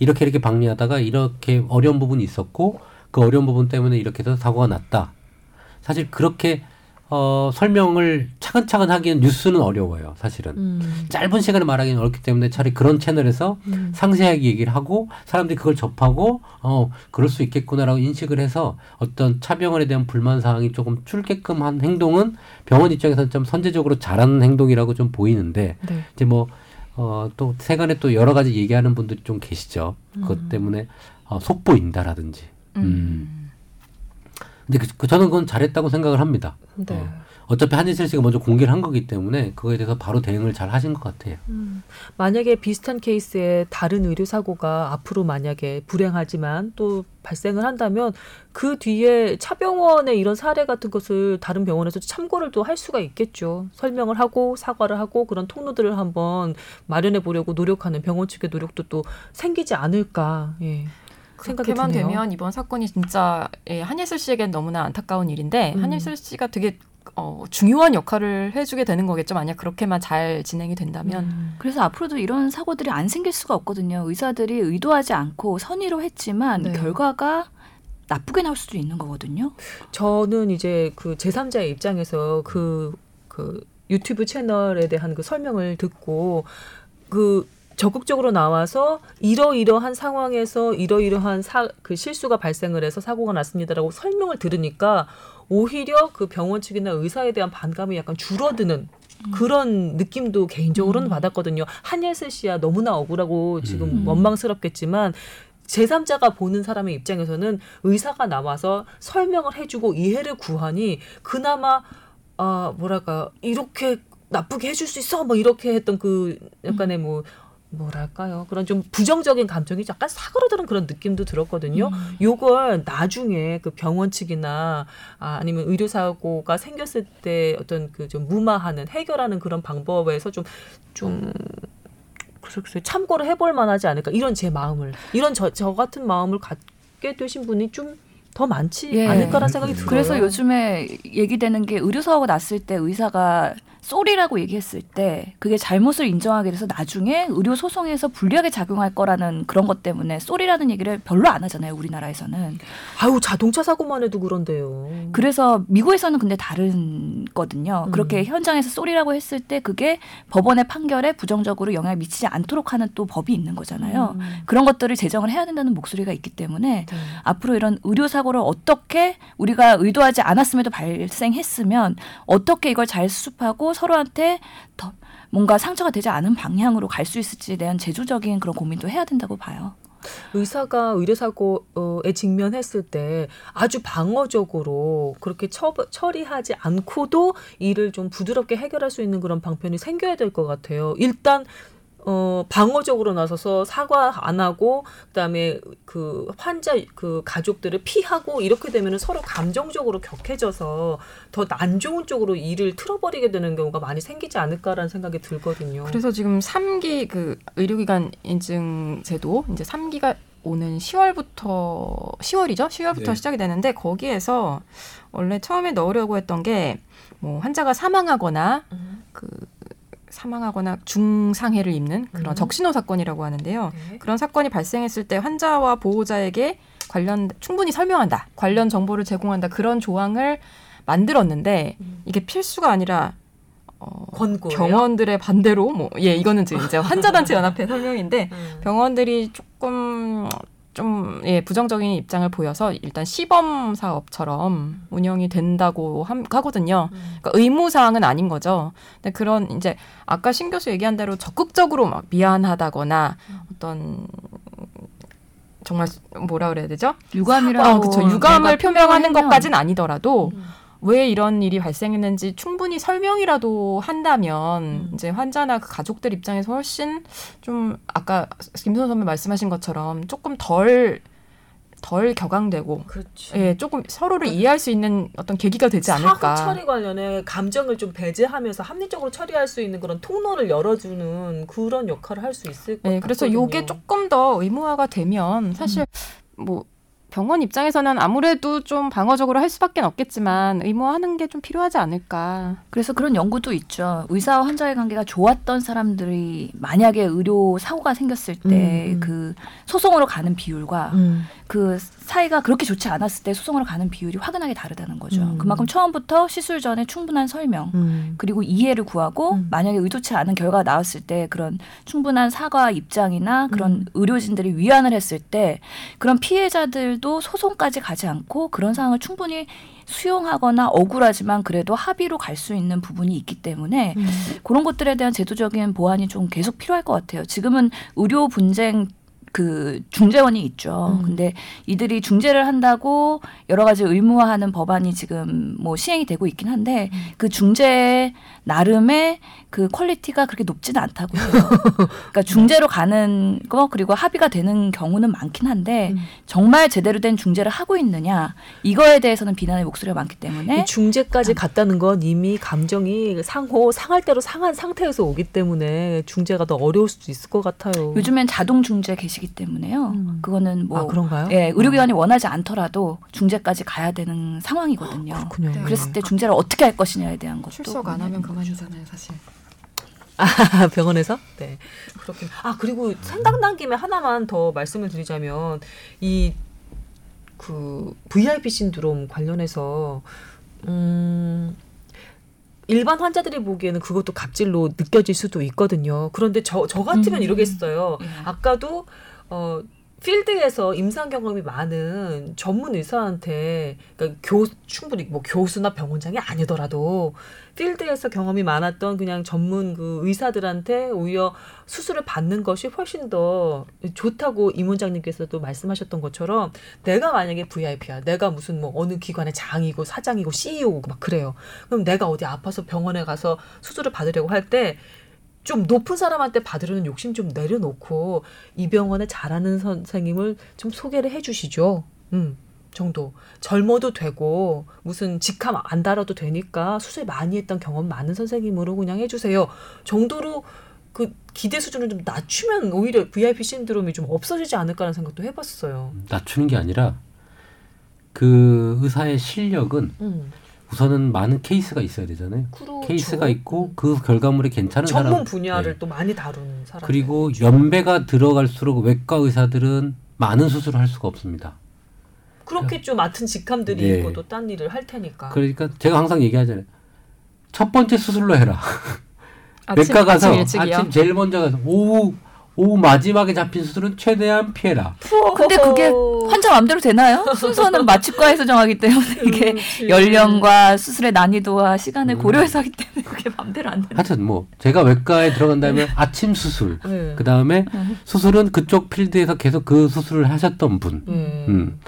이렇게 이렇게 방리하다가 이렇게 어려운 부분이 있었고 그 어려운 부분 때문에 이렇게 해서 사고가 났다. 사실 그렇게 어, 설명을 차근차근 하기엔 뉴스는 어려워요, 사실은.
음.
짧은 시간에 말하기는 어렵기 때문에 차라리 그런 채널에서
음.
상세하게 얘기를 하고 사람들이 그걸 접하고 어 그럴 수 있겠구나라고 인식을 해서 어떤 차병원에 대한 불만 사항이 조금 줄게끔 한 행동은 병원 입장에서는 좀 선제적으로 잘하는 행동이라고 좀 보이는데
네.
이제 뭐 어, 또 세간에 또 여러 가지 얘기하는 분들이 좀 계시죠.
음.
그것 때문에 어, 속보인다라든지.
음.
음. 근데 그, 그 저는 그건 잘했다고 생각을 합니다.
네.
어. 어차피 한진슬 씨가 먼저 공개를 한 거기 때문에 그거에 대해서 바로 대응을 잘 하신 것 같아요.
음, 만약에 비슷한 케이스에 다른 의료 사고가 앞으로 만약에 불행하지만 또 발생을 한다면 그 뒤에 차병원의 이런 사례 같은 것을 다른 병원에서 참고를 또 할 수가 있겠죠. 설명을 하고 사과를 하고 그런 통로들을 한번 마련해 보려고 노력하는 병원 측의 노력도 또 생기지 않을까. 예. 드네요.
되면 이번 사건이 진짜 예, 한예슬 씨에겐 너무나 안타까운 일인데
음.
한예슬 씨가 되게 어, 중요한 역할을 해주게 되는 거겠죠. 만약 그렇게만 잘 진행이 된다면.
음.
그래서 앞으로도 이런 사고들이 안 생길 수가 없거든요. 의사들이 의도하지 않고 선의로 했지만
네.
결과가 나쁘게 나올 수도 있는 거거든요.
저는 이제 그 제3자의 입장에서 그, 그 유튜브 채널에 대한 그 설명을 듣고 그 적극적으로 나와서 이러이러한 상황에서 이러이러한 사, 그 실수가 발생을 해서 사고가 났습니다라고 설명을 들으니까 오히려 그 병원 측이나 의사에 대한 반감이 약간 줄어드는 그런 느낌도 개인적으로는 받았거든요. 한예슬 씨야 너무나 억울하고 지금
음.
원망스럽겠지만 제3자가 보는 사람의 입장에서는 의사가 나와서 설명을 해주고 이해를 구하니 그나마 아 뭐랄까 이렇게 나쁘게 해줄 수 있어 뭐 이렇게 했던 그 약간의 뭐 뭐랄까요 그런 좀 부정적인 감정이 약간 사그러드는 그런 느낌도 들었거든요. 요걸 나중에 그 병원 측이나 아, 아니면 의료 사고가 생겼을 때 어떤 그 좀 무마하는 해결하는 그런 방법에서 좀좀 글쎄 참고를 해볼 만하지 않을까 이런 제 마음을 이런 저, 저 같은 마음을 갖게 되신 분이 좀더 많지
예.
않을까라는 생각이 들어요.
그래서 요즘에 얘기되는 게 의료 사고가 났을 때 의사가 쏘리라고 얘기했을 때 그게 잘못을 인정하게 돼서 나중에 의료 소송에서 불리하게 작용할 거라는 그런 것 때문에 쏘리라는 얘기를 별로 안 하잖아요 우리나라에서는
아유 자동차 사고만 해도 그런데요.
그래서 미국에서는 근데 다른거든요
음.
그렇게 현장에서 쏘리라고 했을 때 그게 법원의 판결에 부정적으로 영향을 미치지 않도록 하는 또 법이 있는 거잖아요
음.
그런 것들을 제정을 해야 된다는 목소리가 있기 때문에
네.
앞으로 이런 의료 사고를 어떻게 우리가 의도하지 않았음에도 발생했으면 어떻게 이걸 잘 수습하고 서로한테 더 뭔가 상처가 되지 않은 방향으로 갈 수 있을지에 대한 제주적인 그런 고민도 해야 된다고 봐요.
의사가 의료사고에 직면했을 때 아주 방어적으로 그렇게 처, 처리하지 않고도 일을 좀 부드럽게 해결할 수 있는 그런 방편이 생겨야 될 것 같아요. 일단 어 방어적으로 나서서 사과 안 하고 그다음에 그 환자 그 가족들을 피하고 이렇게 되면은 서로 감정적으로 격해져서 더 안 좋은 쪽으로 일을 틀어버리게 되는 경우가 많이 생기지 않을까라는 생각이 들거든요.
그래서 지금 3기 그 의료기관 인증 제도 이제 3기가 오는 10월부터 10월이죠? 10월부터
네.
시작이 되는데 거기에서 원래 처음에 넣으려고 했던 게 뭐 환자가 사망하거나
음.
그 사망하거나 중상해를 입는 그런
음.
적신호 사건이라고 하는데요.
네.
그런 사건이 발생했을 때 환자와 보호자에게 관련 충분히 설명한다. 관련 정보를 제공한다. 그런 조항을 만들었는데
음.
이게 필수가 아니라 어,
권고예요?
병원들의 반대로 뭐 예 이거는 이제 환자단체 연합회 설명인데
음.
병원들이 조금 좀 예 부정적인 입장을 보여서 일단 시범 사업처럼 운영이 된다고 함, 하거든요.
음.
그러니까 의무 사항은 아닌 거죠. 근데 그런 이제 아까 신 교수 얘기한 대로 적극적으로 막 미안하다거나 어떤 정말 뭐라 그래야 되죠?
유감이라고
아, 그쵸. 유감을 표명하는 것까지는 아니더라도
음.
왜 이런 일이 발생했는지 충분히 설명이라도 한다면
음.
이제 환자나 그 가족들 입장에서 훨씬 좀 아까 김선 선배 말씀하신 것처럼 조금 덜 덜 격앙되고
그렇지.
예 조금 서로를 이해할 수 있는 어떤 계기가 되지 않을까.
사후 처리 관련해 감정을 좀 배제하면서 합리적으로 처리할 수 있는 그런 통로를 열어주는 그런 역할을 할 수 있을 것
네,
같거든요.
그래서 요게 조금 더 의무화가 되면 사실 뭐 병원 입장에서는 아무래도 좀 방어적으로 할 수밖에 없겠지만 의무화하는 게 좀 필요하지 않을까.
그래서 그런 연구도 있죠. 의사와 환자의 관계가 좋았던 사람들이 만약에 의료 사고가 생겼을 때
음.
그 소송으로 가는 비율과
음.
그 사이가 그렇게 좋지 않았을 때 소송으로 가는 비율이 확연하게 다르다는 거죠.
음.
그만큼 처음부터 시술 전에 충분한 설명
음.
그리고 이해를 구하고
음.
만약에 의도치 않은 결과가 나왔을 때 그런 충분한 사과 입장이나 그런
음.
의료진들이 위안을 했을 때 그런 피해자들도 소송까지 가지 않고 그런 상황을 충분히 수용하거나 억울하지만 그래도 합의로 갈 수 있는 부분이 있기 때문에
음.
그런 것들에 대한 제도적인 보완이 좀 계속 필요할 것 같아요. 지금은 의료 분쟁 그 중재원이 있죠.
음.
근데 이들이 중재를 한다고 여러 가지 의무화하는 법안이 지금 뭐 시행이 되고 있긴 한데
음.
그 중재 나름의 그 quality가 그렇게 높지는 않다고 해요. 그러니까 중재로 가는 거 그리고 합의가 되는 경우는 많긴 한데
음.
정말 제대로 된 중재를 하고 있느냐 이거에 대해서는 비난의 목소리가 많기 때문에
이 중재까지 갔다는 건 이미 감정이 상호 상할 대로 상한 상태에서 오기 때문에 중재가 더 어려울 수도 있을 것 같아요.
요즘엔 자동 중재 개시기 때문에요.
음.
그거는 뭐
아 그런가요?
예, 의료기관이 원하지 않더라도 중재까지 가야 되는 상황이거든요.
그렇군요.
네.
그랬을 때 중재를 어떻게 할 것이냐에 대한 것도
출석 안 하면. 그만이잖아요, 사실.
아, 병원에서? 네. 그렇긴. 아, 그리고 생각난 김에 하나만 더 말씀을 드리자면 이 그 VIP 신드롬 관련해서 음 일반 환자들이 보기에는 그것도 갑질로 느껴질 수도 있거든요. 그런데 저, 저 같으면
음.
이러겠어요.
예.
아까도 어 필드에서 임상 경험이 많은 전문 의사한테 그러니까 교 충분히 뭐 교수나 병원장이 아니더라도 필드에서 경험이 많았던 그냥 전문 그 의사들한테 오히려 수술을 받는 것이 훨씬 더 좋다고 임 원장님께서도 말씀하셨던 것처럼 내가 만약에 VIP야 내가 무슨 뭐 어느 기관의 장이고 사장이고 CEO고 막 그래요. 그럼 내가 어디 아파서 병원에 가서 수술을 받으려고 할때 좀 높은 사람한테 받으려는 욕심 좀 내려놓고 이 병원에 잘하는 선생님을 좀 소개를 해주시죠. 음, 정도. 젊어도 되고 무슨 직함 안 달아도 되니까 수술 많이 했던 경험 많은 선생님으로 그냥 해주세요. 정도로 그 기대 수준을 좀 낮추면 오히려 VIP 신드롬이 좀 없어지지 않을까라는 생각도 해봤어요.
낮추는 게 아니라 그 의사의 실력은
음,
우선은 많은 케이스가 있어야 되잖아요.
그렇죠.
케이스가 있고 그 결과물이 괜찮은
전문
사람
분야를
네.
또 많이 다루는 사람.
그리고 연배가 들어갈수록 외과 의사들은 많은 수술을 할 수가 없습니다.
그렇겠죠. 맡은 직함들이
네.
있고 또 딴 일을 할 테니까.
그러니까 제가 항상 얘기하잖아요. 첫 번째 수술로 해라.
아침,
외과 가서
아침.
아침 제일 먼저 가서 오후 오후 마지막에 잡힌 수술은 최대한 피해라.
근데 그게 환자 마음대로 되나요? 순서는 마취과에서 정하기 때문에 이게 연령과 수술의 난이도와 시간을
음.
고려해서 하기 때문에 그게 마음대로 안 되는
하여튼 뭐 제가 외과에 들어간다면 아침 수술
네.
그 다음에 수술은 그쪽 필드에서 계속 그 수술을 하셨던 분.
음.
음.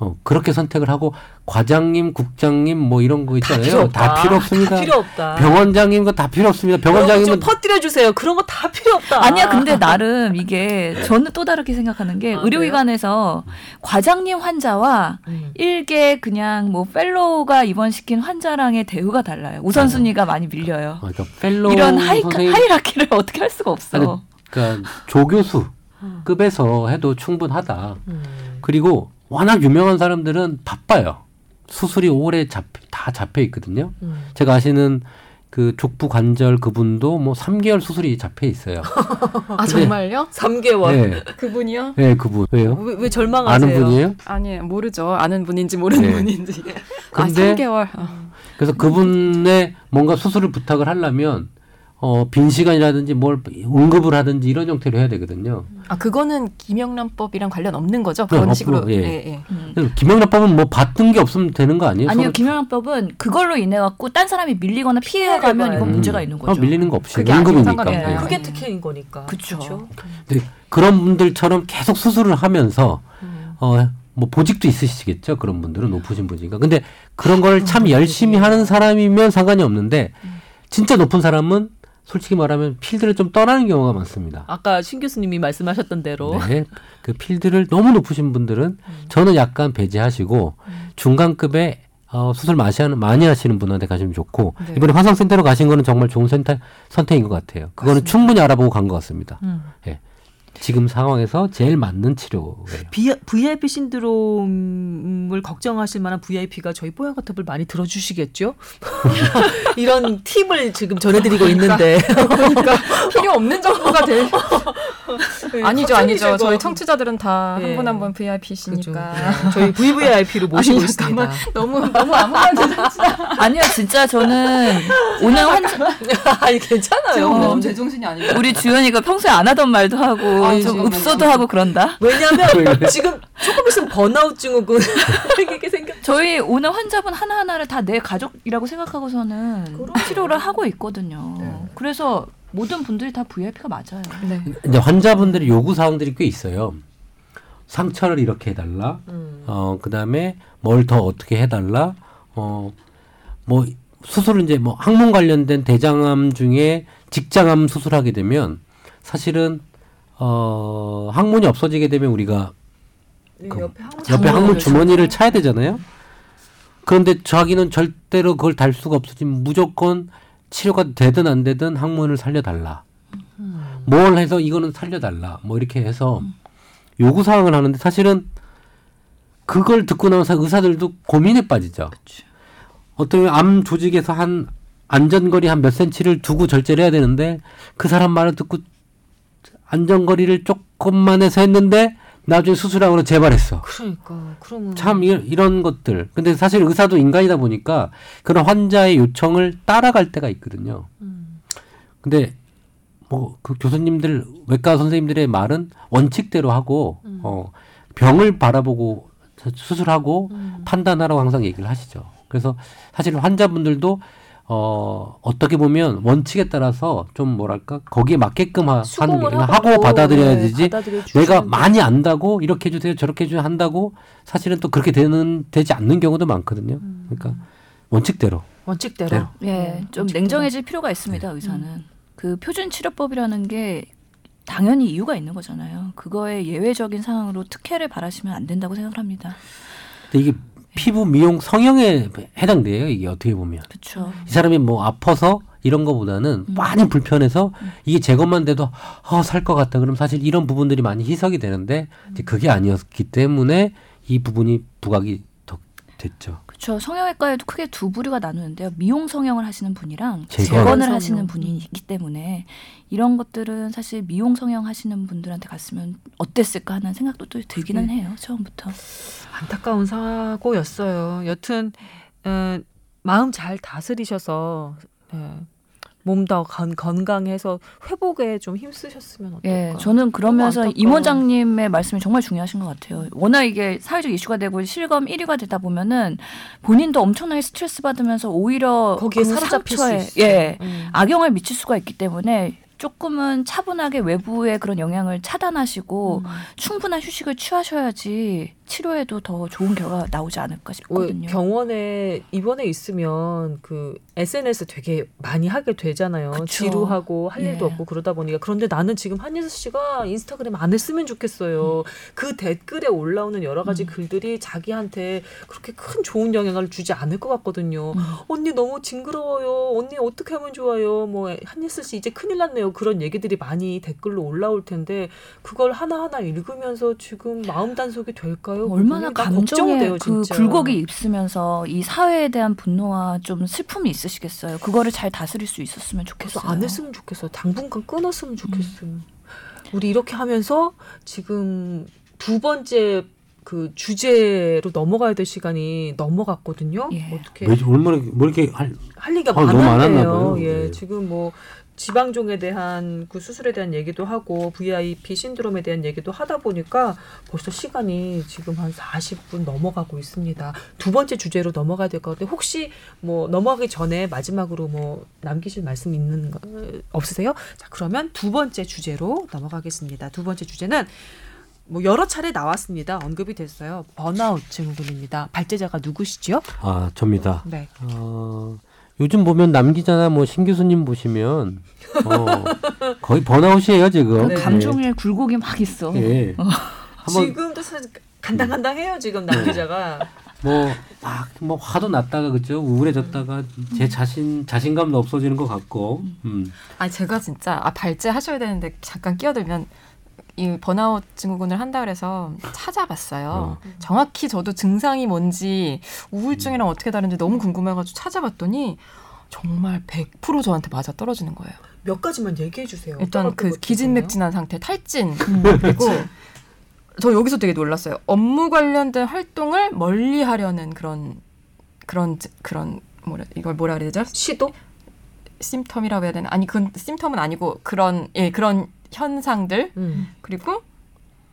어, 그렇게 선택을 하고 과장님, 국장님 뭐 이런 거 있잖아요.
필요 없다.
다 필요 없습니다.
다 필요 없다.
병원장님 거 다 필요 없습니다. 병원장님은
퍼뜨려 주세요. 그런 거 다 필요 없다.
아니야, 근데 나름 이게 저는 또 다르게 생각하는 게
아,
의료기관에서 과장님 환자와
음.
일개 그냥 뭐 fellow가 입원시킨 환자랑의 대우가 달라요. 우선순위가 많이 밀려요.
어, 그러니까 fellow
이런 하이,
선생님,
hierarchy를 어떻게 할 수가 없어.
아니, 그러니까 조교수 급에서 해도 충분하다.
음.
그리고 워낙 유명한 사람들은 바빠요. 수술이 오래 잡, 다 잡혀 있거든요.
음.
제가 아시는 그 족부 관절 그분도 뭐 3개월 수술이 잡혀 있어요.
아 정말요?
3개월.
네,
그분이요?
네, 그분 왜요?
왜, 왜 절망하세요?
아는 분이에요?
아니 모르죠. 아는 분인지 모르는
네.
분인지.
근데-
아 3개월. 아.
그래서 그분의 뭔가 수술을 부탁을 하려면 어, 빈 시간이라든지 뭘 응급을 하든지 이런 형태로 해야 되거든요.
아 그거는 김영란법이랑 관련 없는 거죠?
네,
그런
없고,
식으로.
예.
예. 예.
음.
김영란법은 뭐 받던 게 없으면 되는 거 아니에요?
아니요, 김영란법은 그걸로 인해 갖고 딴 사람이 밀리거나 피해 가면 이건
음.
문제가 있는
아,
거죠.
밀리는 거 없이
그게
응급이니까. 예.
없나요?
그게 특혜인 거니까.
근데 그런 분들처럼 계속 수술을 하면서
음.
어, 뭐 보직도 있으시겠죠. 그런 분들은 높으신 분이니까. 근데 그런 걸 참 열심히 하는 사람이면 상관이 없는데 진짜 높은 사람은 솔직히 말하면 필드를 좀 떠나는 경우가 많습니다.
아까 신 교수님이 말씀하셨던 대로
네, 그 필드를 너무 높으신 분들은 저는 약간 배제하시고 중간급의 어, 수술 많이 하는, 많이 하시는 분한테 가시면 좋고
네.
이번에 화성센터로 가신 거는 정말 좋은 선택, 선택인 것 같아요. 그거는 충분히 알아보고 간 것 같습니다.
음.
지금 상황에서 제일 맞는 치료예요.
비, VIP 신드롬을 걱정하실 만한 VIP가 저희 뽀얀 거탑을 많이 들어주시겠죠? 이런 팁을 지금 전해드리고 있는데
그러니까 필요 없는 정보가 될. 아니죠, 아니죠.
확실히
저희. 청취자들은 다한
예.
분한분
그죠.
VIP시니까.
네. 저희 VVIP로 모시고
아니,
있습니다.
너무 너무 아무나
아니요, 진짜 저는 오늘 환자
아니 괜찮아요.
좀 제정신이 아니죠.
우리 주연이가 평소에 안 하던 말도 하고
지금
읍소도 하고 그런다.
왜냐하면 지금 조금 있으면 번아웃 증후군 이게 생겨.
저희 오늘 환자분 하나 하나를 다 내 가족이라고 생각하고서는 치료를 하고 있거든요. 그래서 모든 분들이 다 VIP가 맞아요.
네.
이제 환자분들의 요구 사항들이 꽤 있어요. 상처를 이렇게 해달라.
음.
어 그다음에 뭘 더 어떻게 해달라. 어뭐 수술은 이제 뭐 항문 관련된 대장암 중에 직장암 수술하게 되면 사실은 어 항문이 없어지게 되면 우리가 그
옆에 항문
옆에 항문. 주머니를 차야 되잖아요. 그런데 자기는 절대로 그걸 달 수가 없어지면 무조건 치료가 되든 안 되든 항문을 살려달라. 뭘 해서 이거는 살려달라. 뭐 이렇게 해서 요구 사항을 하는데 사실은 그걸 듣고 나서 의사들도 고민에 빠지죠. 어떻게 보면 암 조직에서 한 안전거리 한 몇 센치를 두고 절제를 해야 되는데 그 사람 말을 듣고 안전거리를 조금만 해서 했는데 나중에 수술하고 재발했어.
그러니까 그러면
참 이, 이런 것들. 근데 사실 의사도 인간이다 보니까 그런 환자의 요청을 따라갈 때가 있거든요.
음.
근데 뭐 그 교수님들 외과 선생님들의 말은 원칙대로 하고
음.
어 병을 바라보고 수술하고
음.
판단하라고 항상 얘기를 하시죠. 그래서 사실 환자분들도 어 어떻게 보면 원칙에 따라서 좀 뭐랄까 거기에 맞게끔 하, 하는 게
하고,
하고 받아들여야
네,
되지 내가. 많이 안다고 이렇게 해주세요 저렇게 해주세요 한다고 사실은 또 그렇게 되는 되지 않는 경우도 많거든요.
음.
그러니까 원칙대로.
원칙대로.
대로.
예,
네,
좀
원칙대로.
냉정해질 필요가 있습니다. 의사는 그 표준 치료법이라는 게 당연히 이유가 있는 거잖아요. 그거에 예외적인 상황으로 특혜를 바라시면 안 된다고 생각을 합니다.
근데 이게 피부 미용 성형에 해당돼요. 이게 어떻게 보면
그렇죠.
이 사람이 뭐 아파서 이런 거보다는
음.
많이 불편해서 이게 제 것만 돼도 어, 살 것 같다. 그럼 사실 이런 부분들이 많이 희석이 되는데 이제
음.
그게 아니었기 때문에 이 부분이 부각이 더 됐죠.
그렇죠. 성형외과에도 크게 두 부류가 나누는데요. 미용 성형을 하시는 분이랑
재건.
재건을
재건
하시는. 분이 있기 때문에 이런 것들은 사실 미용 성형 하시는 분들한테 갔으면 어땠을까 하는 생각도 또 들기는 해요. 처음부터.
안타까운 사고였어요. 여튼 어, 마음 잘 다스리셔서 네, 몸 더 건강해서 회복에 좀 힘쓰셨으면 어떨까.
예, 저는 그러면서 임. 원장님의 말씀이 정말 중요하신 것 같아요. 워낙 이게 사회적 이슈가 되고 실검 1위가 되다 보면은 본인도 엄청나게 스트레스 받으면서 오히려
거기에
그
사로잡힐 수
상처에. 예,
음.
악영을 미칠 수가 있기 때문에 조금은 차분하게 외부의 그런 영향을 차단하시고
음.
충분한 휴식을 취하셔야지 치료에도 더 좋은 결과가 나오지 않을까
왜
싶거든요.
병원에 입원해 있으면 그 SNS 되게 많이 하게 되잖아요.
그쵸.
지루하고 할 일도
예.
없고 그러다 보니까 그런데 나는 지금 한예슬 씨가 인스타그램 안 했으면 좋겠어요.
음.
그 댓글에 올라오는 여러 가지 글들이 자기한테 그렇게 큰 좋은 영향을 주지 않을 것 같거든요.
음.
언니 너무 징그러워요. 언니 어떻게 하면 좋아요. 뭐 한예슬 씨 이제 큰일 났네요. 그런 얘기들이 많이 댓글로 올라올 텐데 그걸 하나하나 읽으면서 지금 마음 단속이 될까 요?
얼마나 감정에 그
진짜.
굴곡이 있으면서 이 사회에 대한 분노와 좀 슬픔이 있으시겠어요. 그거를 잘 다스릴 수 있었으면 좋겠어요.
안 했으면 좋겠어요. 당분간 끊었으면 좋겠어요. 우리 이렇게 하면서 지금 두 번째 그 주제로 넘어가야 될 시간이 넘어갔거든요.
예.
어떻게
왜 얼마나 뭐 이렇게 할
할 얘기가
아, 너무 많았나
많았네요.
봐요.
예,
네.
지금 뭐 지방종에 대한 그 수술에 대한 얘기도 하고 VIP 신드롬에 대한 얘기도 하다 보니까 벌써 시간이 지금 한 40분 넘어가고 있습니다. 두 번째 주제로 넘어가야 될 것 같아요. 혹시 뭐 넘어가기 전에 마지막으로 뭐 남기실 말씀 있는 거 없으세요? 자, 그러면 두 번째 주제로 넘어가겠습니다. 두 번째 주제는 뭐 여러 차례 나왔습니다. 언급이 됐어요. 번아웃 증후군입니다. 발제자가 누구시죠?
아 접니다.
네.
어, 요즘 보면 남 기자나 뭐 신 교수님 보시면 어, 거의 번아웃이에요 지금.
네.
감정에 굴곡이 막 있어.
예. 한번
지금도 사실 간당간당해요 지금 남 기자가.
뭐막뭐 화도 났다가 그죠 우울해졌다가 제 자신 자신감도 없어지는 것 같고. 음.
아 제가 진짜 아 발제 하셔야 되는데 잠깐 끼어들면 이 번아웃 증후군을 한다 그래서 찾아봤어요. 정확히 저도 증상이 뭔지 우울증이랑 어떻게 다른지 너무 궁금해가지고 찾아봤더니 정말 100% 저한테 맞아 떨어지는 거예요.
몇 가지만 얘기해 주세요.
일단 그 기진맥진한 상태, 탈진
음.
그리고 저 여기서 되게 놀랐어요. 업무 관련된 활동을 멀리 하려는 그런 그런 그런 뭐라 이걸 뭐라 그래야 되죠?
시도?
심텀이라고 해야 되나? 아니 그건 심텀은 아니고 그런 예 그런 현상들
음.
그리고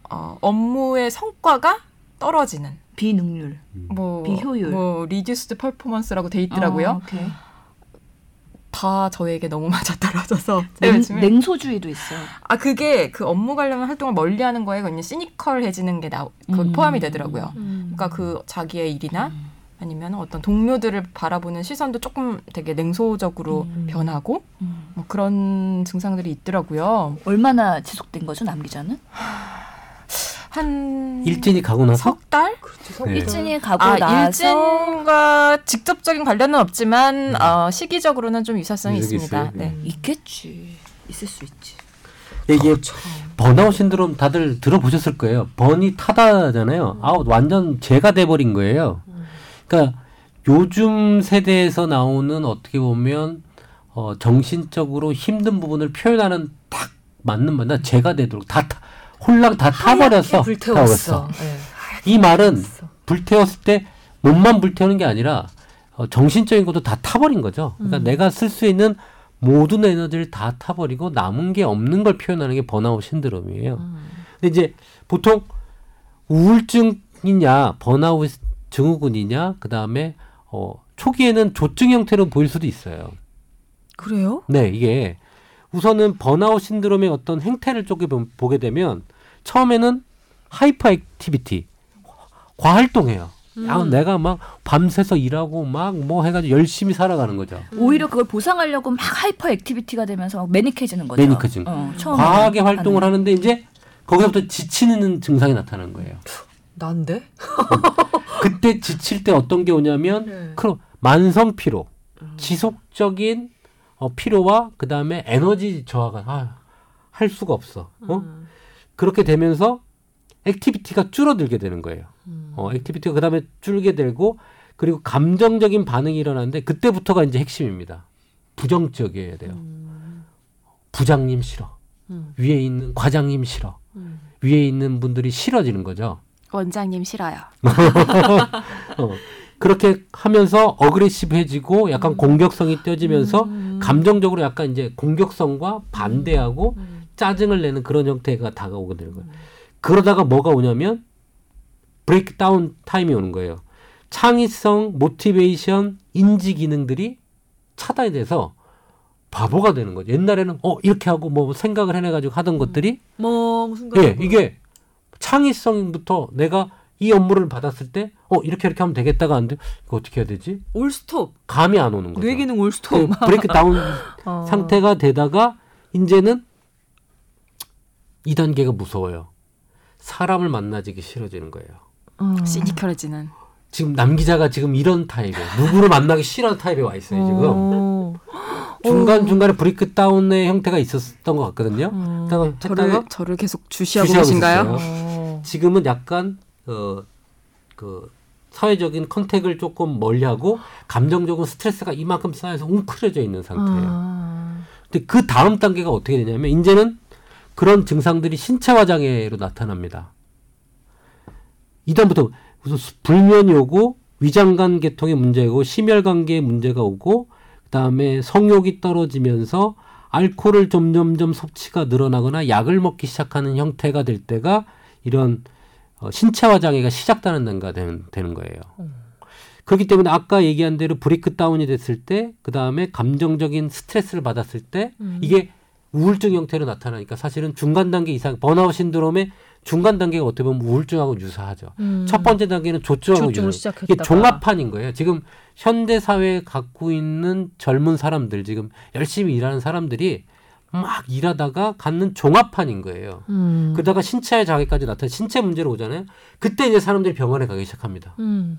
어, 업무의 성과가 떨어지는
비능률.
뭐
비효율.
뭐 reduced performance라고 돼 있더라고요.
어.
다 저에게 너무 맞아 떨어져서
냉,
요즘에
냉소주의도 있어요.
아 그게 그 업무 관련 활동을 멀리하는 거에 그냥 시니컬해지는 게 나, 그
음.
포함이 되더라고요.
음.
그러니까 그 자기의 일이나 아니면 어떤 동료들을 바라보는 시선도 조금 되게 냉소적으로
음.
변하고
음.
뭐 그런 증상들이 있더라고요.
얼마나 지속된 거죠, 남 기자는?
한
일진이 가고 나서
석 달?
그렇지. 성
네.
일진이 가고
아
나서
일진과 직접적인 관련은 없지만 어, 시기적으로는 좀 유사성이 있습니다. 네.
있겠지. 있을 수 있지.
이게
그렇죠.
번아웃 신드롬 다들 들어보셨을 거예요. burn이 타다잖아요. 아웃 완전 재가 돼버린 거예요. 그러니까 요즘 세대에서 나오는 어떻게 보면 어, 정신적으로 힘든 부분을 표현하는 딱 맞는 말. 나 죄가 되도록 다 타, 홀랑 다 타버렸어.
불태웠어. 네.
이 말은
불태웠어.
불태웠을 때 몸만 불태우는 게 아니라 어, 정신적인 것도 다 타버린 거죠. 그러니까
음.
내가 쓸 수 있는 모든 에너지를 다 타버리고 남은 게 없는 걸 표현하는 게 번아웃 신드롬이에요.
음.
근데 이제 보통 우울증이냐 번아웃 증후군이냐 그 다음에 어, 초기에는 조증 형태로 보일 수도 있어요.
그래요?
네, 이게 우선은 번아웃 신드롬의 어떤 행태를 보- 보게 되면 처음에는 hyperactivity 과활동해요. 야,
음.
내가 막 밤새서 일하고 막 뭐 해가지고 열심히 살아가는 거죠.
오히려 그걸 보상하려고 막 hyperactivity가 되면서 막 manic해지는 거죠.
manic해진.
어.
과하게 활동을
하는.
하는데 이제 거기서부터 지치는 증상이 나타나는 거예요.
난데?
그때 지칠 때 어떤 게 오냐면
네.
그럼 만성 피로, 지속적인 어, 피로와 그 다음에 에너지 저하가 아, 할 수가 없어. 어?
음.
그렇게 되면서 activity가 줄어들게 되는 거예요.
음.
어, activity가 그 다음에 줄게 되고 그리고 감정적인 반응이 일어나는데 그때부터가 이제 핵심입니다. 부정적이어야 돼요.
음.
부장님 싫어.
음.
위에 있는 과장님 싫어.
음.
위에 있는 분들이 싫어지는 거죠.
원장님 싫어요.
어, 그렇게 하면서 어그레시브해지고 약간 공격성이 떼어지면서
음.
감정적으로 약간 이제 공격성과 반대하고
음.
짜증을 내는 그런 형태가 다가오게 되는 거예요. 그러다가 뭐가 오냐면 브레이크 다운 타임이 오는 거예요. 창의성, 모티베이션, 인지 기능들이 차단이 돼서 바보가 되는 거죠. 옛날에는 어 이렇게 하고 뭐 생각을 해내 가지고 하던 것들이
멍 순간.
예 이게 창의성부터 내가 이 업무를 받았을 때 어 이렇게 이렇게 하면 되겠다가 안 돼. 이거 어떻게 해야 되지?
all stop.
감이 안 오는 거죠.
뇌 기능
그 all stop. breakdown
어.
상태가 되다가 이제는 2단계가 무서워요. 사람을 만나지기 싫어지는 거예요.
어.
시니컬해지는.
지금 남 기자가 지금 이런 타입이에요. 누구를 만나기 싫어하는 타입에 와 있어요, 지금.
어.
중간 중간에 breakdown의 형태가 있었던 것 같거든요.
어.
그러다가
저를 저를 계속 주시하고 계신가요?
어. 지금은 약간 어 그 사회적인 컨택을 조금 멀리하고 감정적인 스트레스가 이만큼 쌓여서 웅크려져 있는 상태예요.
아.
근데 그 다음 단계가 어떻게 되냐면 이제는 그런 증상들이 신체화 장애로 나타납니다. 이다음부터 무슨 수- 불면이 오고 위장관 계통의 문제고 심혈관계에 문제가 오고 그다음에 성욕이 떨어지면서 알코올을 점점점 섭취가 늘어나거나 약을 먹기 시작하는 형태가 될 때가 이런 어, 신체화 장애가 시작되는 단계가 되는, 되는 거예요. 그렇기 때문에 아까 얘기한 대로 브레이크 다운이 됐을 때, 그 다음에 감정적인 스트레스를 받았을 때,
음.
이게 우울증 형태로 나타나니까 사실은 중간 단계 이상, 번아웃 신드롬의 중간 단계가 어떻게 보면 우울증하고 유사하죠.
음.
첫 번째 단계는 조증하고
조증을
유사.
시작했다가.
이게 종합판인 거예요. 지금 현대 사회에 갖고 있는 젊은 사람들, 지금 열심히 일하는 사람들이 막 일하다가 갖는 종합판인 거예요.
음.
그러다가 신체의 장애까지 나타나 신체 문제로 오잖아요. 그때 이제 사람들이 병원에 가기 시작합니다.
음.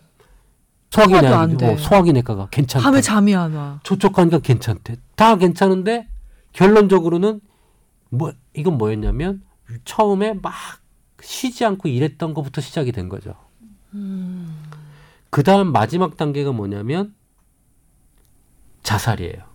소화기
소화도 안
내가
돼.
뭐 소화기 내과가 괜찮다.
밤에 잠이 안 와.
촉촉하니까 괜찮대. 다 괜찮은데 결론적으로는 뭐 이건 뭐였냐면 처음에 막 쉬지 않고 일했던 것부터 시작이 된 거죠. 그 다음 마지막 단계가 뭐냐면 자살이에요.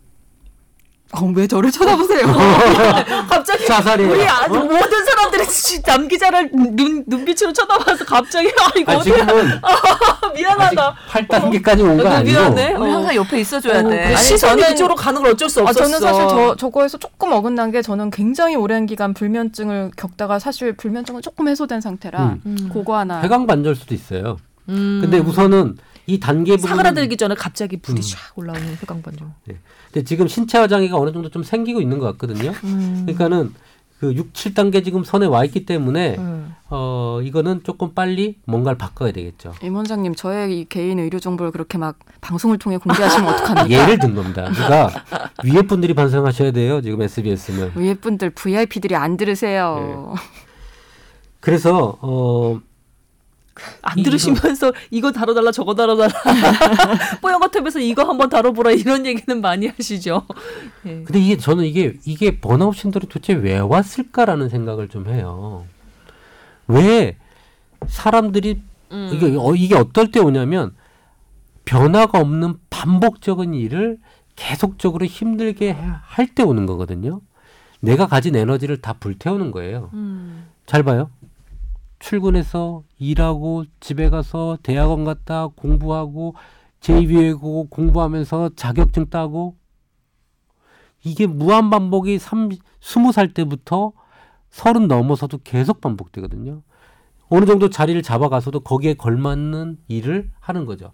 어, 왜 저를 쳐다보세요?
갑자기
자살이에요.
우리 아,
어?
모든 사람들이 지- 남 기자를 눈 눈빛으로 쳐다봐서 갑자기 아 이거
아,
어떻게
지금은
아, 미안하다.
8단계까지 온거
어,
아니고
미안해. 어.
항상 옆에 있어줘야
어,
돼.
그 시선이
저는-
그쪽으로 가는 걸 어쩔 수
아,
없었어.
저는 사실 저, 저거에서 조금 어긋난 게 저는 굉장히 오랜 기간 불면증을 겪다가 사실 불면증은 조금 해소된 상태라
음.
음.
그거 하나
해강반절 수도 있어요.
음.
근데 우선은 이 단계 부분
사그라들기 전에 갑자기 불이
음.
샥 올라오는 회광반정.
근데 지금 신체화 장애가 어느 정도 좀 생기고 있는 것 같거든요.
음.
그러니까는 그 6, 7단계 지금 선에 와 있기 때문에
음.
어 이거는 조금 빨리 뭔가를 바꿔야 되겠죠.
임 원장님 저의 이 개인 의료 정보를 그렇게 막 방송을 통해 공개하시면 어떡합니까?
예를 든 겁니다. 그러니까 위에 분들이 반성하셔야 돼요. 지금 SBS는.
위에 분들 VIP들이 안 들으세요.
그래서 어
안 들으시면서 이거 다뤄달라 저거 다뤄달라 뽀얀거탑에서 이거 한번 다뤄보라 이런 얘기는 많이 하시죠. 예.
근데 이게 저는 이게 이게 번아웃 신들이 도대체 왜 왔을까라는 생각을 좀 해요. 왜 사람들이
음.
이게 어, 이게 어떨 때 오냐면 변화가 없는 반복적인 일을 계속적으로 힘들게 할 때 오는 거거든요. 내가 가진 에너지를 다 불태우는 거예요.
음.
잘 봐요. 출근해서 일하고 집에 가서 대학원 갔다 공부하고 제2외국어 공부하면서 자격증 따고 이게 무한 반복이 3, 20살 때부터 서른 넘어서도 계속 반복되거든요. 어느 정도 자리를 잡아가서도 거기에 걸맞는 일을 하는 거죠.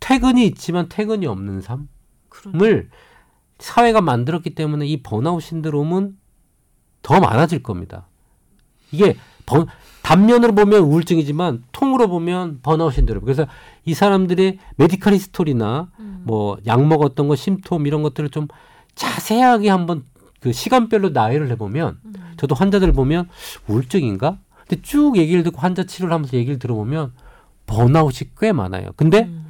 퇴근이 있지만 퇴근이 없는 삶을. 사회가 만들었기 때문에 이 번아웃 신드롬은 더 많아질 겁니다. 이게 번, 단면으로 보면 우울증이지만 통으로 보면 번아웃 신드롬. 그래서 이 사람들의 medical history나
음.
뭐 약 먹었던 거 symptom 이런 것들을 좀 자세하게 한번 그 시간별로 나열을 해보면
음.
저도 환자들 보면 우울증인가? 근데 쭉 얘기를 듣고 환자 치료를 하면서 얘기를 들어보면 번아웃이 꽤 많아요. 근데
음.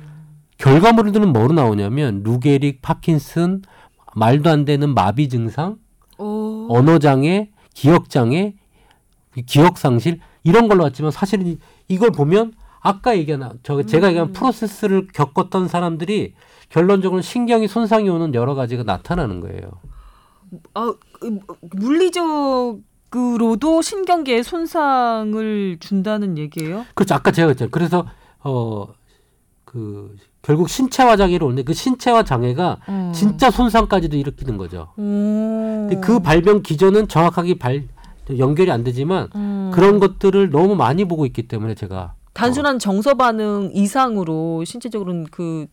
결과물들은 뭐로 나오냐면 루게릭, 파킨슨, 말도 안 되는 마비 증상,
오.
언어 장애, 기억 장애, 기억 상실 이런 걸로 왔지만 사실은 이- 이걸 보면 아까 얘기한 저 제가 얘기한 프로세스를 겪었던 사람들이 결론적으로 신경이 손상이 오는 여러 가지가 나타나는 거예요.
아, 음, 물리적으로도 신경계에 손상을 준다는 얘기예요?
그렇죠. 아까 제가 했잖아요. 그래서 어 그 결국 신체화 장애로 오는데 그 신체화 장애가
음.
진짜 손상까지도 일으키는 거죠.
오.
근데 그 발병 기전은 정확하게 발 연결이 안 되지만
음.
그런 것들을 너무 많이 보고 있기 때문에 제가
단순한 정서 반응 이상으로 신체적으로는 그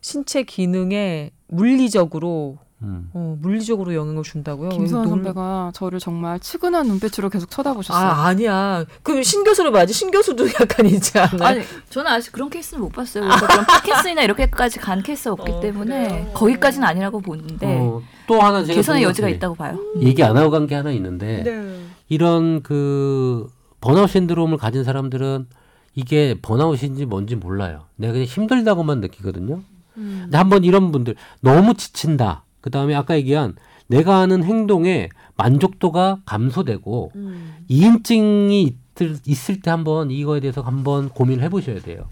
신체 기능에 물리적으로
음.
어, 물리적으로 영향을 준다고요?
김수환
놀-
선배가 저를 정말 측은한 눈빛으로 계속 쳐다보셨어요.
아 아니야. 그럼 신 교수를 봐야지. 신 교수도 약간 있지 않아요?
아니 저는 아직 그런 케이스는 못 봤어요. 그래서 그런 파킨슨이나 이렇게까지 간 케이스가 없기
어,
때문에
그래요?
거기까지는 아니라고 보는데
어, 또 하나 제가
개선의 여지가
것들이
있다고 봐요.
얘기 안 하고 간 게 하나 있는데
네.
이런 그 번아웃 신드롬을 가진 사람들은 이게 번아웃인지 뭔지 몰라요. 내가 그냥 힘들다고만 느끼거든요.
음.
근데 한번 이런 분들 너무 지친다. 그 다음에 아까 얘기한 내가 하는 행동에 만족도가 감소되고
음.
이인증이 있을, 있을 때 한번 이거에 대해서 한번 고민을 해보셔야 돼요.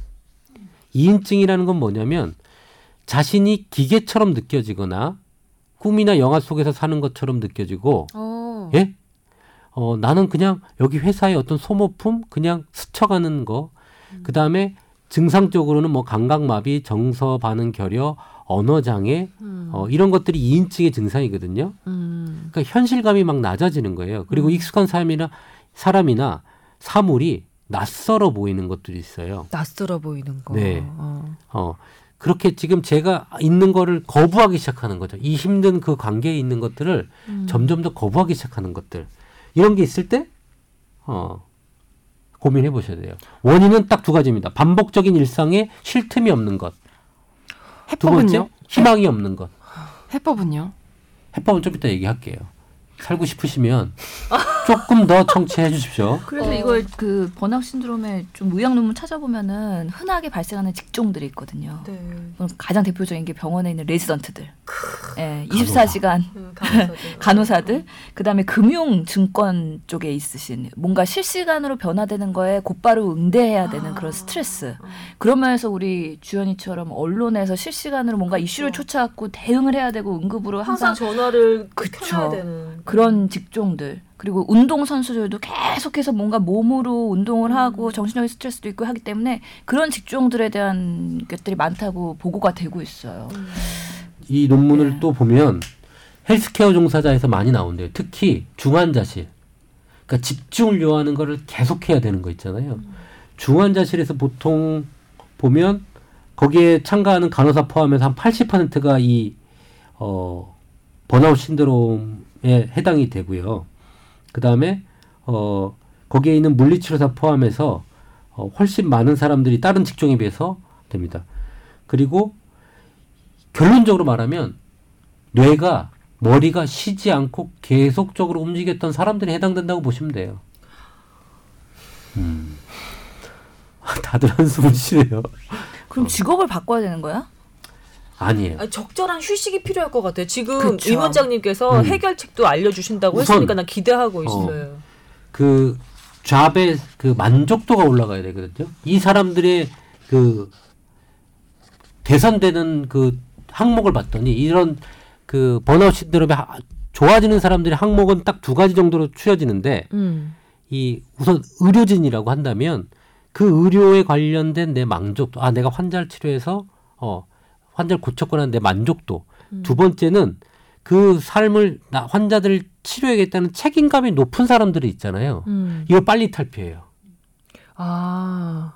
이인증이라는 건 뭐냐면 자신이 기계처럼 느껴지거나 꿈이나 영화 속에서 사는 것처럼 느껴지고
어.
예? 어, 나는 그냥 여기 회사의 어떤 소모품 그냥 스쳐가는 거. 그 다음에 증상적으로는 뭐 감각마비, 정서 반응 결여, 언어 장애,
음.
어, 이런 것들이 이인증의 증상이거든요.
음.
그러니까 현실감이 막 낮아지는 거예요. 그리고 익숙한 사람이나 사람이나 사물이 낯설어 보이는 것들이 있어요.
낯설어 보이는 거.
네.
어.
어, 그렇게 지금 제가 있는 거를 거부하기 시작하는 거죠. 이 힘든 그 관계에 있는 것들을
음.
점점 더 거부하기 시작하는 것들. 이런 게 있을 때, 어, 고민해 보셔야 돼요. 원인은 딱 두 가지입니다. 반복적인 일상에 쉴 틈이 없는 것. 두 번째,
해법은요?
희망이 없는 것.
해법은요?
해법은 좀 이따 얘기할게요. 살고 싶으시면 조금 더 청취해 주십시오.
그래서
어.
이걸 그 번아웃 신드롬의 좀 의학 논문 찾아보면은 흔하게 발생하는 직종들이 있거든요.
네.
가장 대표적인 게 병원에 있는 레지던트들. 예, 24시간
음, 간호사들.
간호사들, 그다음에 금융 증권 쪽에 있으신 뭔가 실시간으로 변화되는 거에 곧바로 응대해야 되는 그런 스트레스. 그런 면에서 우리 주연이처럼 언론에서 실시간으로 뭔가 이슈를
그쵸.
쫓아갖고 대응을 해야 되고 응급으로
항상
항상
전화를
그쵸.
켜야 되는
그런 직종들 그리고 운동 선수들도 계속해서 뭔가 몸으로 운동을 하고 정신적인 스트레스도 있고 하기 때문에 그런 직종들에 대한 것들이 많다고 보고가 되고 있어요.
이 논문을
네.
또 보면 헬스케어 종사자에서 많이 나온대요. 특히 중환자실. 그러니까 집중을 요하는 거를 계속해야 되는 거 있잖아요. 중환자실에서 보통 보면 거기에 참가하는 간호사 포함해서 한 80%가 이 어, 번아웃 신드롬에 해당이 되고요. 그 다음에 어, 거기에 있는 물리치료사 포함해서 어, 훨씬 많은 사람들이 다른 직종에 비해서 됩니다. 그리고 결론적으로 말하면 뇌가 머리가 쉬지 않고 계속적으로 움직였던 사람들이 해당된다고 보시면 돼요. 음. 다들 한숨을 쉬네요.
그럼 직업을 바꿔야 되는 거야?
아니에요.
아니, 적절한 휴식이 필요할 것 같아요. 지금
그쵸.
임 원장님께서
음.
해결책도 알려주신다고
우선,
했으니까 난 기대하고
어.
있어요.
그 잡의 그 만족도가 올라가야 되거든요. 이 사람들의 그 대선되는 그 항목을 봤더니 이런 그 번아웃 신드롬에 하- 좋아지는 사람들의 항목은 딱 두 가지 정도로 추려지는데
음.
이 우선 의료진이라고 한다면 그 의료에 관련된 내 만족도 아 내가 환자를 치료해서 어 환자를 고쳤거나 내 만족도 두 번째는 그 삶을 나 환자들을 치료해야겠다는 책임감이 높은 사람들이 있잖아요.
음.
이걸 빨리 탈피해요.
아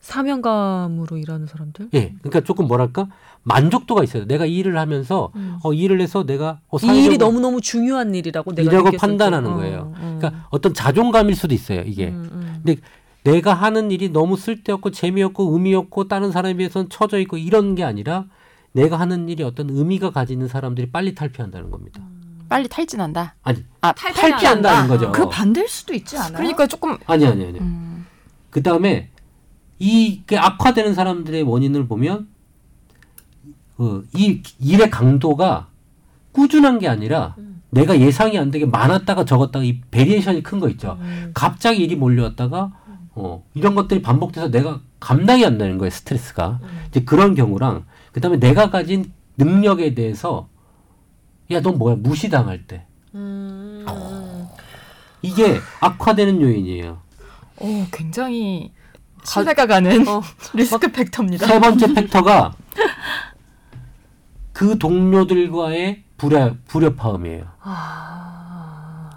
사명감으로 일하는 사람들.
예, 그러니까 조금 뭐랄까 만족도가 있어요. 내가 이 일을 하면서
음.
어, 이 일을 해서 내가 어,
이 일이 너무 너무 중요한 일이라고 내가
이라고. 판단하는
어,
거예요.
어.
그러니까 어떤 자존감일 수도 있어요. 이게
음, 음.
근데 내가 하는 일이 너무 쓸데없고 재미없고 의미 없고 다른 사람에 비해서는 처져 있고 이런 게 아니라 내가 하는 일이 어떤 의미가 가지는 사람들이 빨리 탈피한다는 겁니다.
빨리 탈진한다.
아니
아
탈피한다는 거죠.
그 반대일 수도 있지 않아요?
그러니까 조금
아니 아니 아니.
음,
그 다음에 이게 악화되는 사람들의 원인을 보면 그 이 일의 강도가 꾸준한 게 아니라 내가 예상이 안 되게 많았다가 적었다가 이 variation이 큰 거 있죠.
음.
갑자기 일이 몰려왔다가 어 이런 것들이 반복돼서 내가 감당이 안 되는 거예요 스트레스가 이제 그런 경우랑 그다음에 내가 가진 능력에 대해서 야 너 뭐야 무시당할 때
음.
이게 악화되는 요인이에요.
오 굉장히 신뢰가 가는
어.
리스크 팩터입니다.
세 번째 팩터가 그 동료들과의 불협, 불협화음이에요.
아.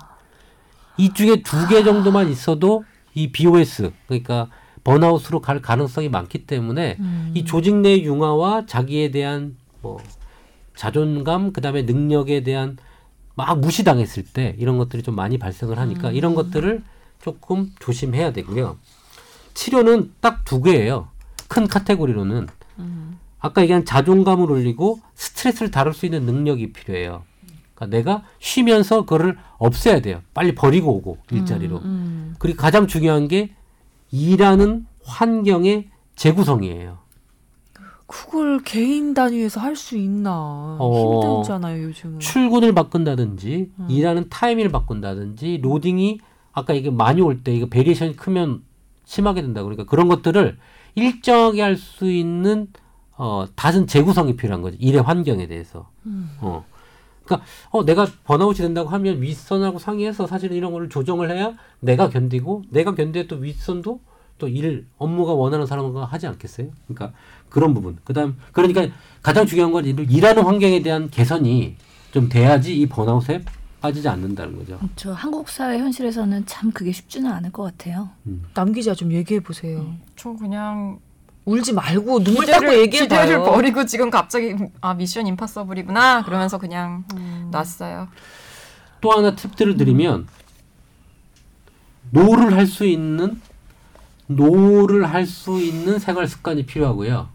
이 중에 두 개 정도만 있어도 이 BOS 그러니까 번아웃으로 갈 가능성이 많기 때문에
음.
이 조직 내 융화와 자기에 대한 뭐 자존감 그다음에 능력에 대한 막 무시당했을 때 이런 것들이 좀 많이 발생을 하니까
음.
이런 것들을 조금 조심해야 되고요. 치료는 딱 두 개예요. 큰 카테고리로는
음.
아까 얘기한 자존감을 올리고 스트레스를 다룰 수 있는 능력이 필요해요. 그러니까 내가 쉬면서 그거를 없애야 돼요. 빨리 버리고 오고 일자리로.
음.
그리고 가장 중요한 게 일하는 환경의 재구성이에요.
그걸 개인 단위에서 할 수 있나
어.
힘들잖아요 요즘은.
출근을 바꾼다든지
음.
일하는 타이밍을 바꾼다든지 로딩이 아까 이게 많이 올 때 이거 variation이 크면 심하게 된다 그러니까 그런 것들을 일정하게 할 수 있는 어 다른 재구성이 필요한 거죠 일의 환경에 대해서
음.
어 그러니까 어 내가 번아웃이 된다고 하면 윗선하고 상의해서 사실은 이런 거를 조정을 해야 내가 견디고 내가 견뎌야 또 윗선도 또 일 업무가 원하는 사람과 하지 않겠어요 그러니까 그런 부분 그다음 그러니까 가장 중요한 건 일- 일하는 환경에 대한 개선이 좀 돼야지 이 번아웃에 빠지지 않는다는 거죠.
저 한국 사회 현실에서는 참 그게 쉽지는 않을 것 같아요.
남 기자 좀 얘기해 보세요.
저 그냥
울지 말고 눈물
기대를-
닦고 얘기해
기대를
봐요.
버리고 지금 갑자기 아 mission impossible이구나 그러면서 그냥 놨어요.
또 하나 팁들을 드리면 no를 할 수 있는 no를 할 수 있는 생활 습관이 필요하고요.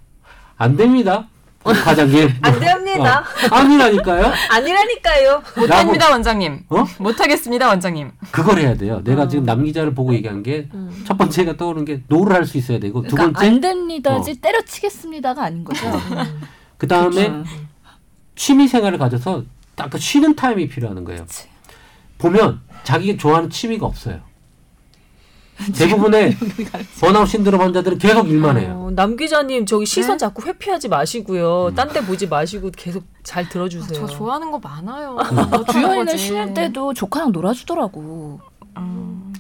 안 됩니다. 과장님.
안 됩니다.
어, 아니라니까요.
아니라니까요.
못합니다 원장님.
어?
못하겠습니다 원장님.
그걸 해야 돼요. 내가 지금 남 기자를 보고 얘기한 게 첫 번째가 떠오르는 게 no를 할 수 있어야 되고 두
그러니까
번째
안 됩니다지 때려치겠습니다가 아닌 거죠.
그 다음에. 취미 생활을 가져서 딱그 쉬는 타임이 필요한 거예요.
그치.
보면 자기가 좋아하는 취미가 없어요. 대부분의 번아웃 신드롬 환자들은 계속 일만 해요.
어, 남 기자님 저기 시선
네?
자꾸 회피하지 마시고요. 딴 데 보지 마시고 계속 잘 들어주세요.
저 좋아하는 거 많아요.
뭐 주연이는
거지.
쉬는 때도 조카랑 놀아주더라고.
음,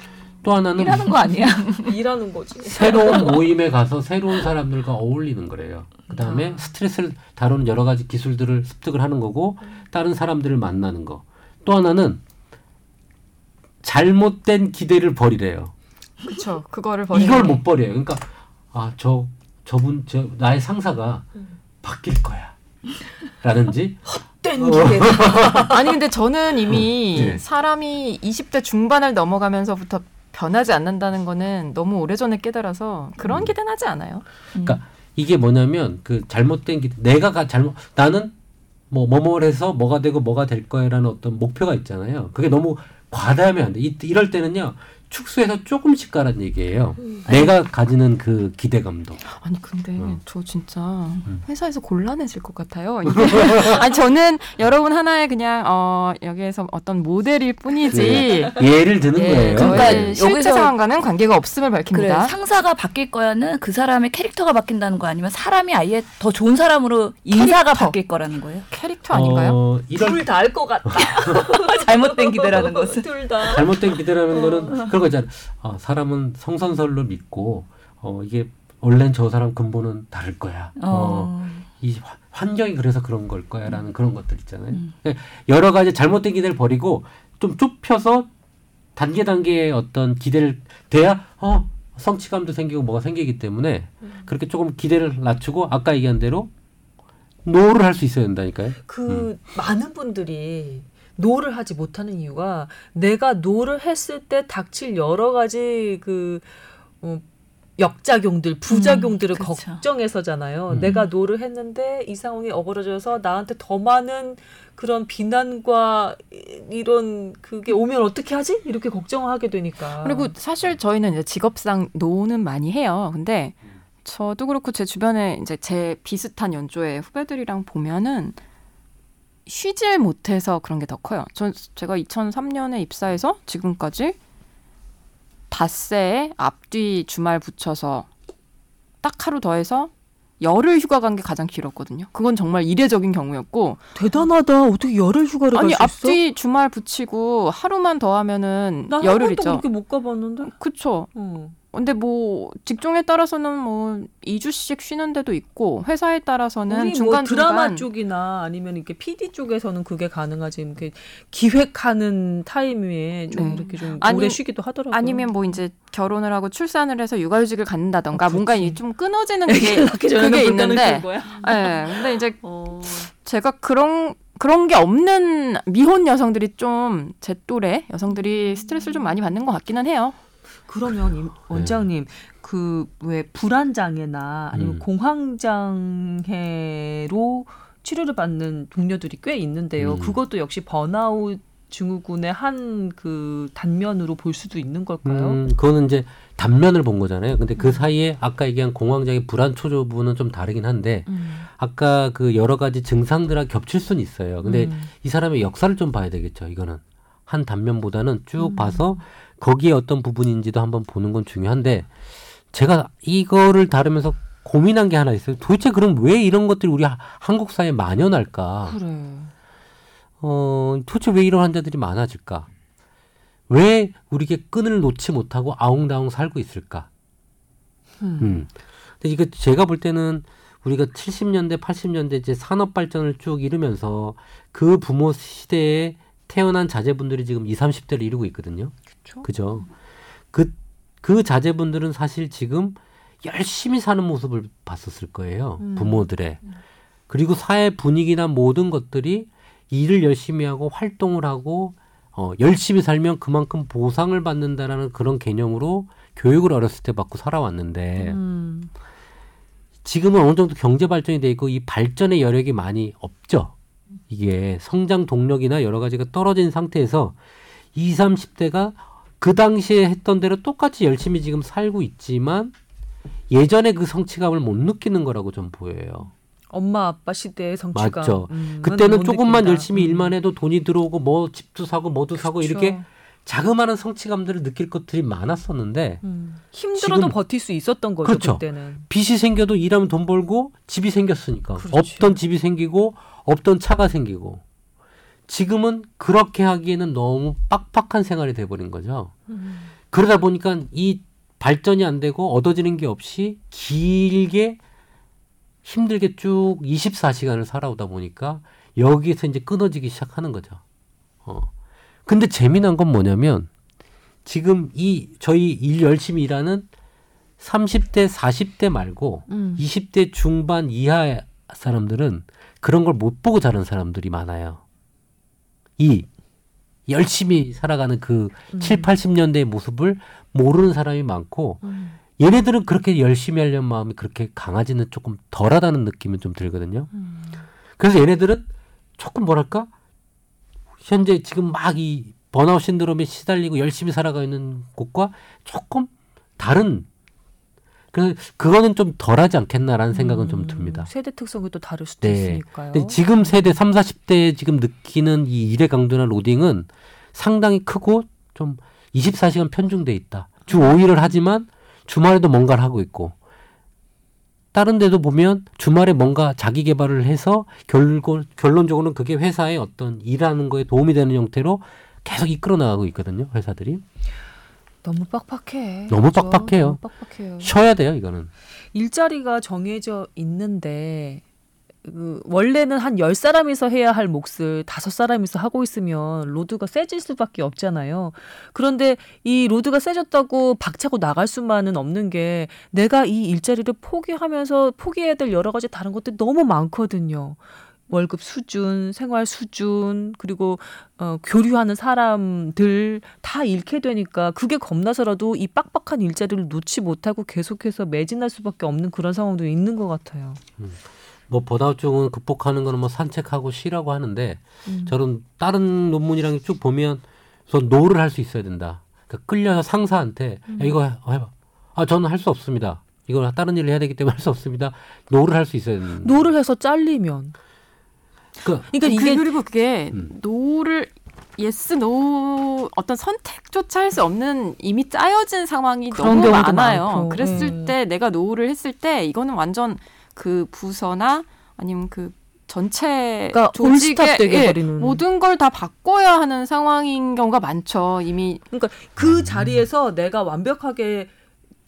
또 하나는
일하는 거 아니야?
일하는 거지.
새로운 모임에 가서 새로운 사람들과 어울리는 거래요. 그 다음에 스트레스를 다루는 여러 가지 기술들을 습득을 하는 거고 다른 사람들을 만나는 거. 또 하나는 잘못된 기대를 버리래요.
그쵸. 그거를 버리는
이걸
게.
못 버려요. 그러니까 아 저 저분 저 나의 상사가 바뀔 거야. 라든지
땡
어.
기대.
아니 근데 저는 이미
네.
사람이 20대 중반을 넘어가면서부터 변하지 않는다는 거는 너무 오래전에 깨달아서 그런
음.
기대는 하지 않아요.
그러니까 이게 뭐냐면 그 잘못된 기대 내가 가 잘못 나는 뭐 뭐뭐를 해서 뭐가 되고 뭐가 될 거야라는 어떤 목표가 있잖아요. 그게 너무 과다하면 안 돼. 이, 이럴 때는요. 축소해서 조금씩 가란 얘기예요. 내가 가지는 그 기대감도.
아니 근데
어.
저 진짜
음.
회사에서 곤란해질 것 같아요. 아니 저는 여러분 하나의 그냥 어 여기에서 어떤 모델일 뿐이지.
네. 예를 드는
예,
거예요.
그러니까
저의 실제
여기서-
상황과는 관계가 없음을
그래
밝힙니다.
상사가 바뀔 거야는 그 사람의 캐릭터가 바뀐다는 거 아니면 사람이 아예 더 좋은 사람으로 인사가
캐릭터.
바뀔 거라는 거예요?
캐릭터 아닌가요?
어, 이런
둘다알것 같다.
잘못된 기대라는 것은.
둘 다.
잘못된 기대라는 거는 그런 거잖아요. 아, 사람은 성선설로 믿고 어, 이게 원래는 저 사람 근본은 다를 거야. 어,
어.
이 화- 환경이 그래서 그런 걸 거야라는 그런 것들 있잖아요.
음.
그러니까 여러 가지 잘못된 기대를 버리고 좀 좁혀서 단계 단계의 어떤 기대를 돼야 어 성취감도 생기고 뭐가 생기기 때문에 그렇게 조금 기대를 낮추고 아까 얘기한 대로 no를 할 수 있어야 된다니까요.
그 많은 분들이 no를 하지 못하는 이유가 내가 no를 했을 때 닥칠 여러 가지 그 어, 역작용들, 부작용들을
음.
걱정해서잖아요.
음.
내가 no를 했는데 이 상황이 어그러져서 나한테 더 많은 그런 비난과 이- 이런 그게 오면 어떻게 하지? 이렇게 걱정을 하게 되니까.
그리고 사실 저희는 이제 직업상 no는 많이 해요. 근데 저도 그렇고 제 주변에 이제 제 비슷한 연조의 후배들이랑 보면은 쉬질 못해서 그런 게 더 커요. 전 제가 2003년에 입사해서 지금까지 닷새에 앞뒤 주말 붙여서 딱 하루 더해서 열흘 휴가 간 게 가장 길었거든요. 그건 정말 이례적인 경우였고
대단하다. 어떻게 열흘 휴가를
아니
갈수 있어?
앞뒤 주말 붙이고 하루만 더 하면은
나한
열흘
번도. 그렇게 못 가봤는데.
그쵸.
어.
근데 뭐 직종에 따라서는 뭐 2주씩 쉬는 데도 있고 회사에 따라서는
뭐
중간
드라마
중간
쪽이나 아니면 이렇게 PD 쪽에서는 그게 가능하지. 이렇게 기획하는 타임에 좀
네.
이렇게 좀
아니-
오래 쉬기도 하더라고요.
아니면 뭐 이제 결혼을 하고 출산을 해서 육아휴직을 갖는다던가
어,
뭔가. 이좀 끊어지는 그게 그게 있는데. 예. 근데 이제
어.
제가 그런 그런 게 없는 미혼 여성들이 좀 제 또래 여성들이 스트레스를 좀 많이 받는 것 같기는 해요.
그러면 임- 원장님 그왜 불안 장애나 아니면
음.
공황 장애로 치료를 받는 동료들이 꽤 있는데요.
음.
그것도 역시 번아웃 증후군의 한 그 단면으로 볼 수도 있는 걸까요?
음, 그거는 이제 단면을 본 거잖아요. 근데 그 사이에 아까 얘기한 공황장애 불안 초조부는 좀 다르긴 한데
음.
아까 그 여러 가지 증상들하고 겹칠 수는 있어요. 근데
음.
이 사람의 역사를 좀 봐야 되겠죠. 이거는 한 단면보다는 쭉
음.
봐서 거기에 어떤 부분인지도 한번 보는 건 중요한데 제가 이거를 다루면서 고민한 게 하나 있어요. 도대체 그럼 왜 이런 것들이 우리 하- 한국 사회에 만연할까?
그래.
어, 도대체 왜 이런 환자들이 많아질까? 왜 우리게 끈을 놓지 못하고 아웅다웅 살고 있을까?
음.
음. 근데 이거 제가 볼 때는 우리가 70년대, 80년대 이제 산업 발전을 쭉 이루면서 그 부모 시대에 태어난 자제분들이 지금 20, 30대를 이루고 있거든요.
그쵸?
그죠? 그, 그 자제분들은 사실 지금 열심히 사는 모습을 봤었을 거예요.
음.
부모들의. 그리고 사회 분위기나 모든 것들이 일을 열심히 하고 활동을 하고 어, 열심히 살면 그만큼 보상을 받는다라는 그런 개념으로 교육을 어렸을 때 받고 살아왔는데
음.
지금은 어느 정도 경제 발전이 돼 있고 이 발전의 여력이 많이 없죠. 이게 성장 동력이나 여러 가지가 떨어진 상태에서 20, 30대가 그 당시에 했던 대로 똑같이 열심히 지금 살고 있지만 예전에 그 성취감을 못 느끼는 거라고 좀 보여요.
엄마 아빠 시대의 성취감.
맞죠.
음,
그때는
못
조금만
느낀다.
열심히
음.
일만 해도 돈이 들어오고 뭐 집도 사고 뭐도 사고
그렇죠.
이렇게 자그마한 성취감들을 느낄 것들이 많았었는데
음. 힘들어도
지금-
버틸 수 있었던 거죠
그렇죠.
그때는.
빚이 생겨도 일하면 돈 벌고 집이 생겼으니까
그렇지.
없던 집이 생기고 없던 차가 생기고 지금은 그렇게 하기에는 너무 빡빡한 생활이 돼버린 거죠.
음.
그러다 보니까 이 발전이 안 되고 얻어지는 게 없이 길게 힘들게 쭉 24시간을 살아오다 보니까 여기에서 이제 끊어지기 시작하는 거죠. 어. 근데 재미난 건 뭐냐면 지금 이 저희 일 열심히 일하는 30대, 40대 말고
음.
20대 중반 이하 사람들은 그런 걸 못 보고 자란 사람들이 많아요. 이 열심히 살아가는 그
음.
7, 80년대의 모습을 모르는 사람이 많고
음.
얘네들은 그렇게 열심히 하려는 마음이 그렇게 강하지는 조금 덜하다는 느낌은 좀 들거든요.
음.
그래서 얘네들은 조금 뭐랄까 현재 지금 막 이 번아웃 신드롬에 시달리고 열심히 살아가 있는 곳과 조금 다른 그 그거는 좀 덜하지 않겠나라는 생각은 좀
음.
듭니다.
세대 특성이 또 다를 수도
네.
있으니까요.
근데 지금 세대 3, 40대 지금 느끼는 이 일의 강도나 로딩은 상당히 크고 좀 24시간 편중돼 있다. 주 5일을 하지만 주말에도 뭔가를 하고 있고 다른 데도 보면 주말에 뭔가 자기 개발을 해서 결국 결론적으로는 그게 회사의 어떤 일하는 거에 도움이 되는 형태로 계속 이끌어 나가고 있거든요. 회사들이
너무 빡빡해.
너무
그죠?
빡빡해요.
너무 빡빡해요.
쉬어야 돼요. 이거는
일자리가 정해져 있는데 그 원래는 한 열사람이서 해야 할 몫을 다섯 사람이서 하고 있으면 load가 세질 수밖에 없잖아요. 그런데 이 load가 세졌다고 박차고 나갈 수만은 없는 게 내가 이 일자리를 포기하면서 포기해야 될 여러 가지 다른 것들이 너무 많거든요. 월급 수준, 생활 수준, 그리고 어, 교류하는 사람들 다 잃게 되니까 그게 겁나서라도 이 빡빡한 일자리를 놓지 못하고 계속해서 매진할 수밖에 없는 그런 상황도 있는 것 같아요.
뭐 번아웃증은 극복하는 거는 뭐 산책하고 쉬라고 하는데
음.
저는 다른 논문이랑 쭉 보면 저 no를 할 수 있어야 된다. 그러니까 끌려서 상사한테
음.
야, 이거 해- 해봐. 아 저는 할 수 없습니다. 이거 다른 일을 해야 되기 때문에 할 수 없습니다. no를 할 수 있어야 된다.
no를 해서 잘리면
그
그러니까
그,
이게
그리고 그게
음.
no를 yes no 어떤 선택조차 할 수 없는 이미 짜여진 상황이
그런
너무
경우도
많아요.
많고.
그랬을
음.
때 내가 no를 했을 때 이거는 완전 그 부서나 아니면 그 전체
그러니까
조직의 예,
버리는
모든 걸 다 바꿔야 하는 상황인 경우가 많죠. 이미
그러니까 그 자리에서 내가 완벽하게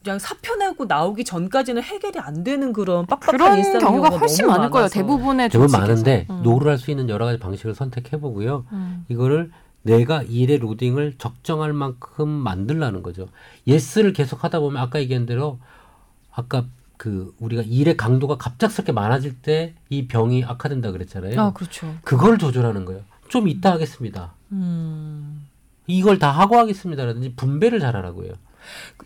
그냥 사표 내고 나오기 전까지는 해결이 안 되는 그런 빡빡한
그런 경우가 훨씬
너무
많을 거예요. 대부분의
대부분. 많은데
음.
no를 할 수 있는 여러 가지 방식을 선택해 보고요.
음.
이거를 내가 일의 loading을 적정할 만큼 만들라는 거죠. yes를 계속 하다 보면 아까 얘기한 대로 아까 그 우리가 일의 강도가 갑작스럽게 많아질 때 이 병이 악화된다 그랬잖아요.
아 그렇죠.
그걸 조절하는 거예요. 좀 이따 하겠습니다.
음.
이걸 다 하고 하겠습니다라든지 분배를 잘하라고요.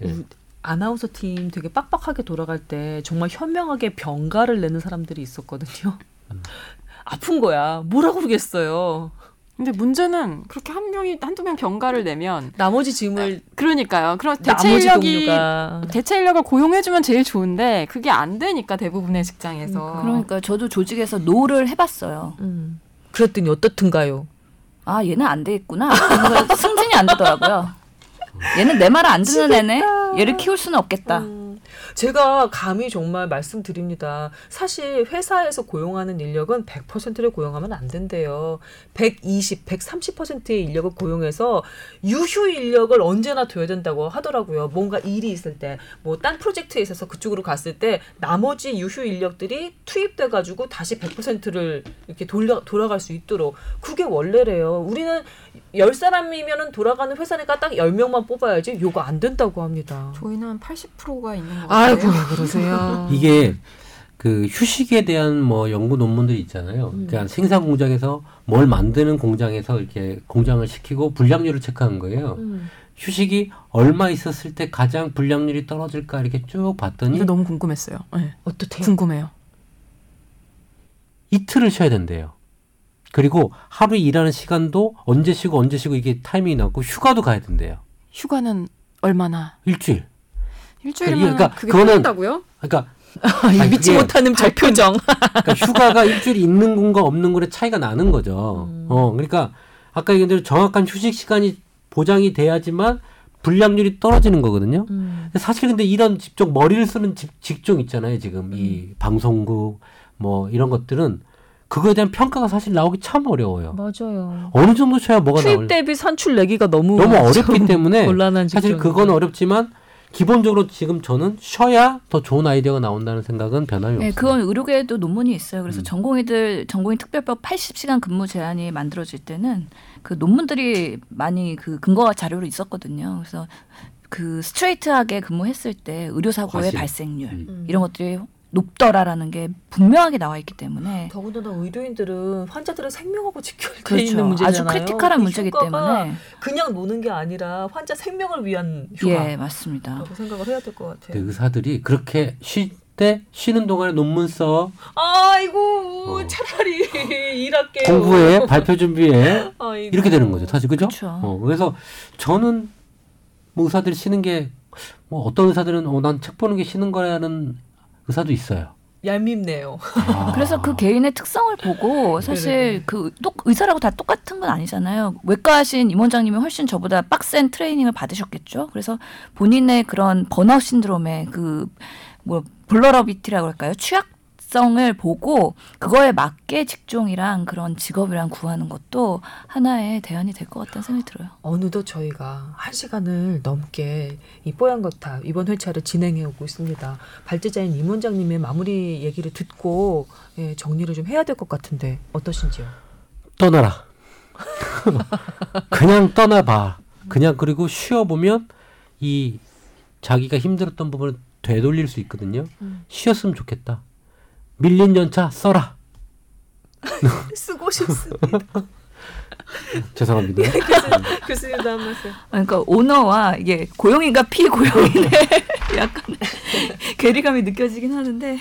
예.
우- 아나운서 팀 되게 빡빡하게 돌아갈 때 정말 현명하게 병가를 내는 사람들이 있었거든요.
음.
아픈 거야. 뭐라고 그러겠어요.
근데 문제는 그렇게 한 명이 한두 명 병가를 내면
나머지 짐을
그러니까요. 그럼 대체 인력이
동료가
대체 인력을 고용해 주면 제일 좋은데 그게 안 되니까 대부분의 직장에서
그러니까 저도 조직에서 no를 해 봤어요.
음. 그랬더니 어떻든가요?
아 얘는 안 되겠구나. 승진이 안 되더라고요. 얘는 내 말을 안 듣는 애네. 얘를 키울 수는 없겠다.
음, 제가 감히 정말 말씀드립니다. 사실 회사에서 고용하는 인력은 100%를 고용하면 안 된대요. 120, 130%의 인력을 고용해서 유휴 인력을 언제나 둬야 된다고 하더라고요. 뭔가 일이 있을 때, 뭐 딴 프로젝트에 있어서 그쪽으로 갔을 때 나머지 유휴 인력들이 투입돼 가지고 다시 100%를 이렇게 돌려 돌아갈 수 있도록 그게 원래래요. 우리는 열 사람이면은 돌아가는 회사니까 딱 열 명만 뽑아야지. 요거 안 된다고 합니다.
저희는 한 80%가 있는 것 같아요.
아 이고 그러세요.
이게 그 휴식에 대한 뭐 연구 논문들이 있잖아요.
음.
그러니까 생산 공장에서 뭘 만드는 공장에서 이렇게 공장을 시키고 불량률을 체크한 거예요.
음.
휴식이 얼마 있었을 때 가장 불량률이 떨어질까 이렇게 쭉 봤더니
이거 너무 궁금했어요. 네.
어떻대요?
궁금해요.
이틀을 쉬어야 된대요. 그리고 하루 일하는 시간도 언제 쉬고 언제 쉬고 이게 타이밍이 나고 휴가도 가야 된대요.
휴가는 얼마나?
일주일.
일주일이면
그러니까
그게
그거는-
끝난다고요?
그러니까,
이 믿지
그게
못하는 저 표정.
그러니까 휴가가 일주일이 있는 건가 없는 거에 차이가 나는 거죠.
음.
어, 그러니까 아까 얘기한 대로 정확한 휴식 시간이 보장이 돼야지만 불량률이 떨어지는 거거든요.
음.
사실 근데 이런 직종 머리를 쓰는 직, 직종 있잖아요. 지금 이
음.
방송국 뭐 이런 것들은 그거에 대한 평가가 사실 나오기 참 어려워요.
맞아요.
어느 정도 쳐야 뭐가
투입
나올
대비 선출 내기가 너무
너무 어렵기
좀
때문에
곤란한
사실. 그건 어렵지만 기본적으로 지금 저는 쉬어야 더 좋은 아이디어가 나온다는 생각은 변함이
네,
없어요.
그건 의료계에도 논문이 있어요. 그래서
음.
전공의들 전공의 특별법 80시간 근무 제한이 만들어질 때는 그 논문들이 많이 그 근거 자료로 있었거든요. 그래서 그 스트레이트하게 근무했을 때 의료 사고의
과실.
발생률
음.
이런 것들이 높더라라는 게 분명하게 나와 있기 때문에
더군다나 의료인들은 환자들의 생명하고 직결돼
그렇죠.
있는 문제잖아요.
아주 critical한
그
문제이기 때문에
그냥 노는 게 아니라 환자 생명을 위한 휴가라고
예 맞습니다.
생각을 해야 될 것 같아요.
의사들이 그렇게 쉴 때 쉬는 동안에 논문 써
아이고
어.
차라리 일할게요.
공부해 발표 준비해
아이고.
이렇게 되는 거죠 사실 그죠?
그렇죠.
어, 그래서 저는 뭐 의사들이 쉬는 게 뭐 어떤 의사들은 어, 난 책 보는 게 쉬는 거라는 의사도 있어요.
얄밉네요.
아.
그래서 그 개인의 특성을 보고 사실 그 똑, 의사라고 다 똑같은 건 아니잖아요. 외과하신 임 원장님이 훨씬 저보다 빡센 트레이닝을 받으셨겠죠. 그래서 본인의 그런 번아웃 신드롬의 그뭐 볼러러비티라고 할까요? 취약 성을 보고 그거에 맞게 직종이랑 그런 직업이랑 구하는 것도 하나의 대안이 될 것 같다는 생각이 들어요.
어느덧 저희가 한 시간을 넘게 이 뽀얀 거탑 이번 회차를 진행해 오고 있습니다. 발제자인 임 원장님의 마무리 얘기를 듣고 예, 정리를 좀 해야 될 것 같은데 어떠신지요?
떠나라. 그냥 떠나봐. 그냥 그리고 쉬어보면 이 자기가 힘들었던 부분을 되돌릴 수 있거든요.
음.
쉬었으면 좋겠다. 밀린 연차 써라.
쓰고 싶습니다.
죄송합니다.
교수 님도 한 말씀.
그러니까 오너와 이게 고용인과 피고용인의 약간 괴리감이 느껴지긴 하는데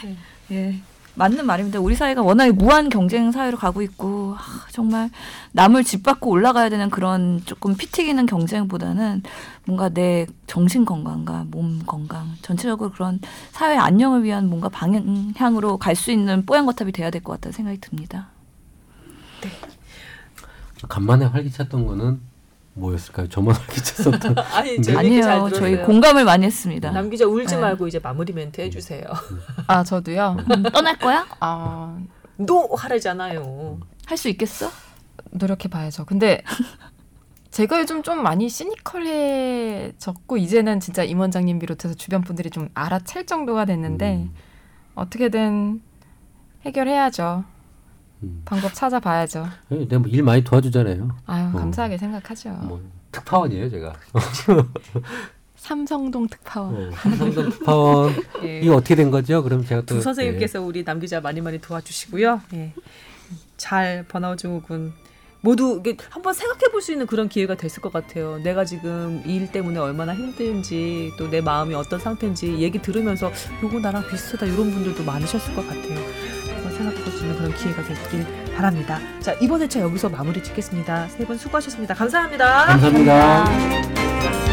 예 맞는 말입니다. 우리 사회가 워낙에 무한 경쟁 사회로 가고 있고 아, 정말 남을 짓밟고 올라가야 되는 그런 조금 피 튀기는 경쟁보다는 뭔가 내 정신 건강과 몸 건강 전체적으로 그런 사회 안녕을 위한 뭔가 방향으로 갈 수 있는 뽀얀 거탑이 돼야 될 것 같다는 생각이 듭니다.
간만에 활기찼던 거는 뭐였을까요? 저만 활기찼었던.
아니
네.
아니에요. 저희 공감을 많이 했습니다.
남 기자 울지
네.
말고 이제 마무리 멘트 해주세요.
아 저도요.
음, 떠날 거야?
아
no 하래잖아요.
할 수 있겠어?
노력해 봐야죠. 근데 제가 요즘 좀 많이 시니컬해졌고 이제는 진짜 임 원장님 비롯해서 주변 분들이 좀 알아챌 정도가 됐는데
음,
어떻게든 해결해야죠.
음.
방법 찾아봐야죠.
예, 내가 뭐 일 많이 도와주잖아요.
아유
어.
감사하게 생각하죠.
뭐 특파원이에요, 제가.
삼성동 특파원.
어, 삼성동 특파원
예.
이거 어떻게 된 거죠? 그럼 제가
또두 선생님께서 우리 남 기자 많이 많이 도와주시고요. 예. 잘 번아웃 증후군 모두 이게 한번 생각해 볼 수 있는 그런 기회가 됐을 것 같아요. 내가 지금 이 일 때문에 얼마나 힘든지 또 내 마음이 어떤 상태인지 얘기 들으면서 요거 나랑 비슷하다 이런 분들도 많으셨을 것 같아요. 볼수 있는 그런 기회가 됐길 바랍니다. 자 이번 회차 여기서 마무리 짓겠습니다. 세 분 수고하셨습니다. 감사합니다.
감사합니다.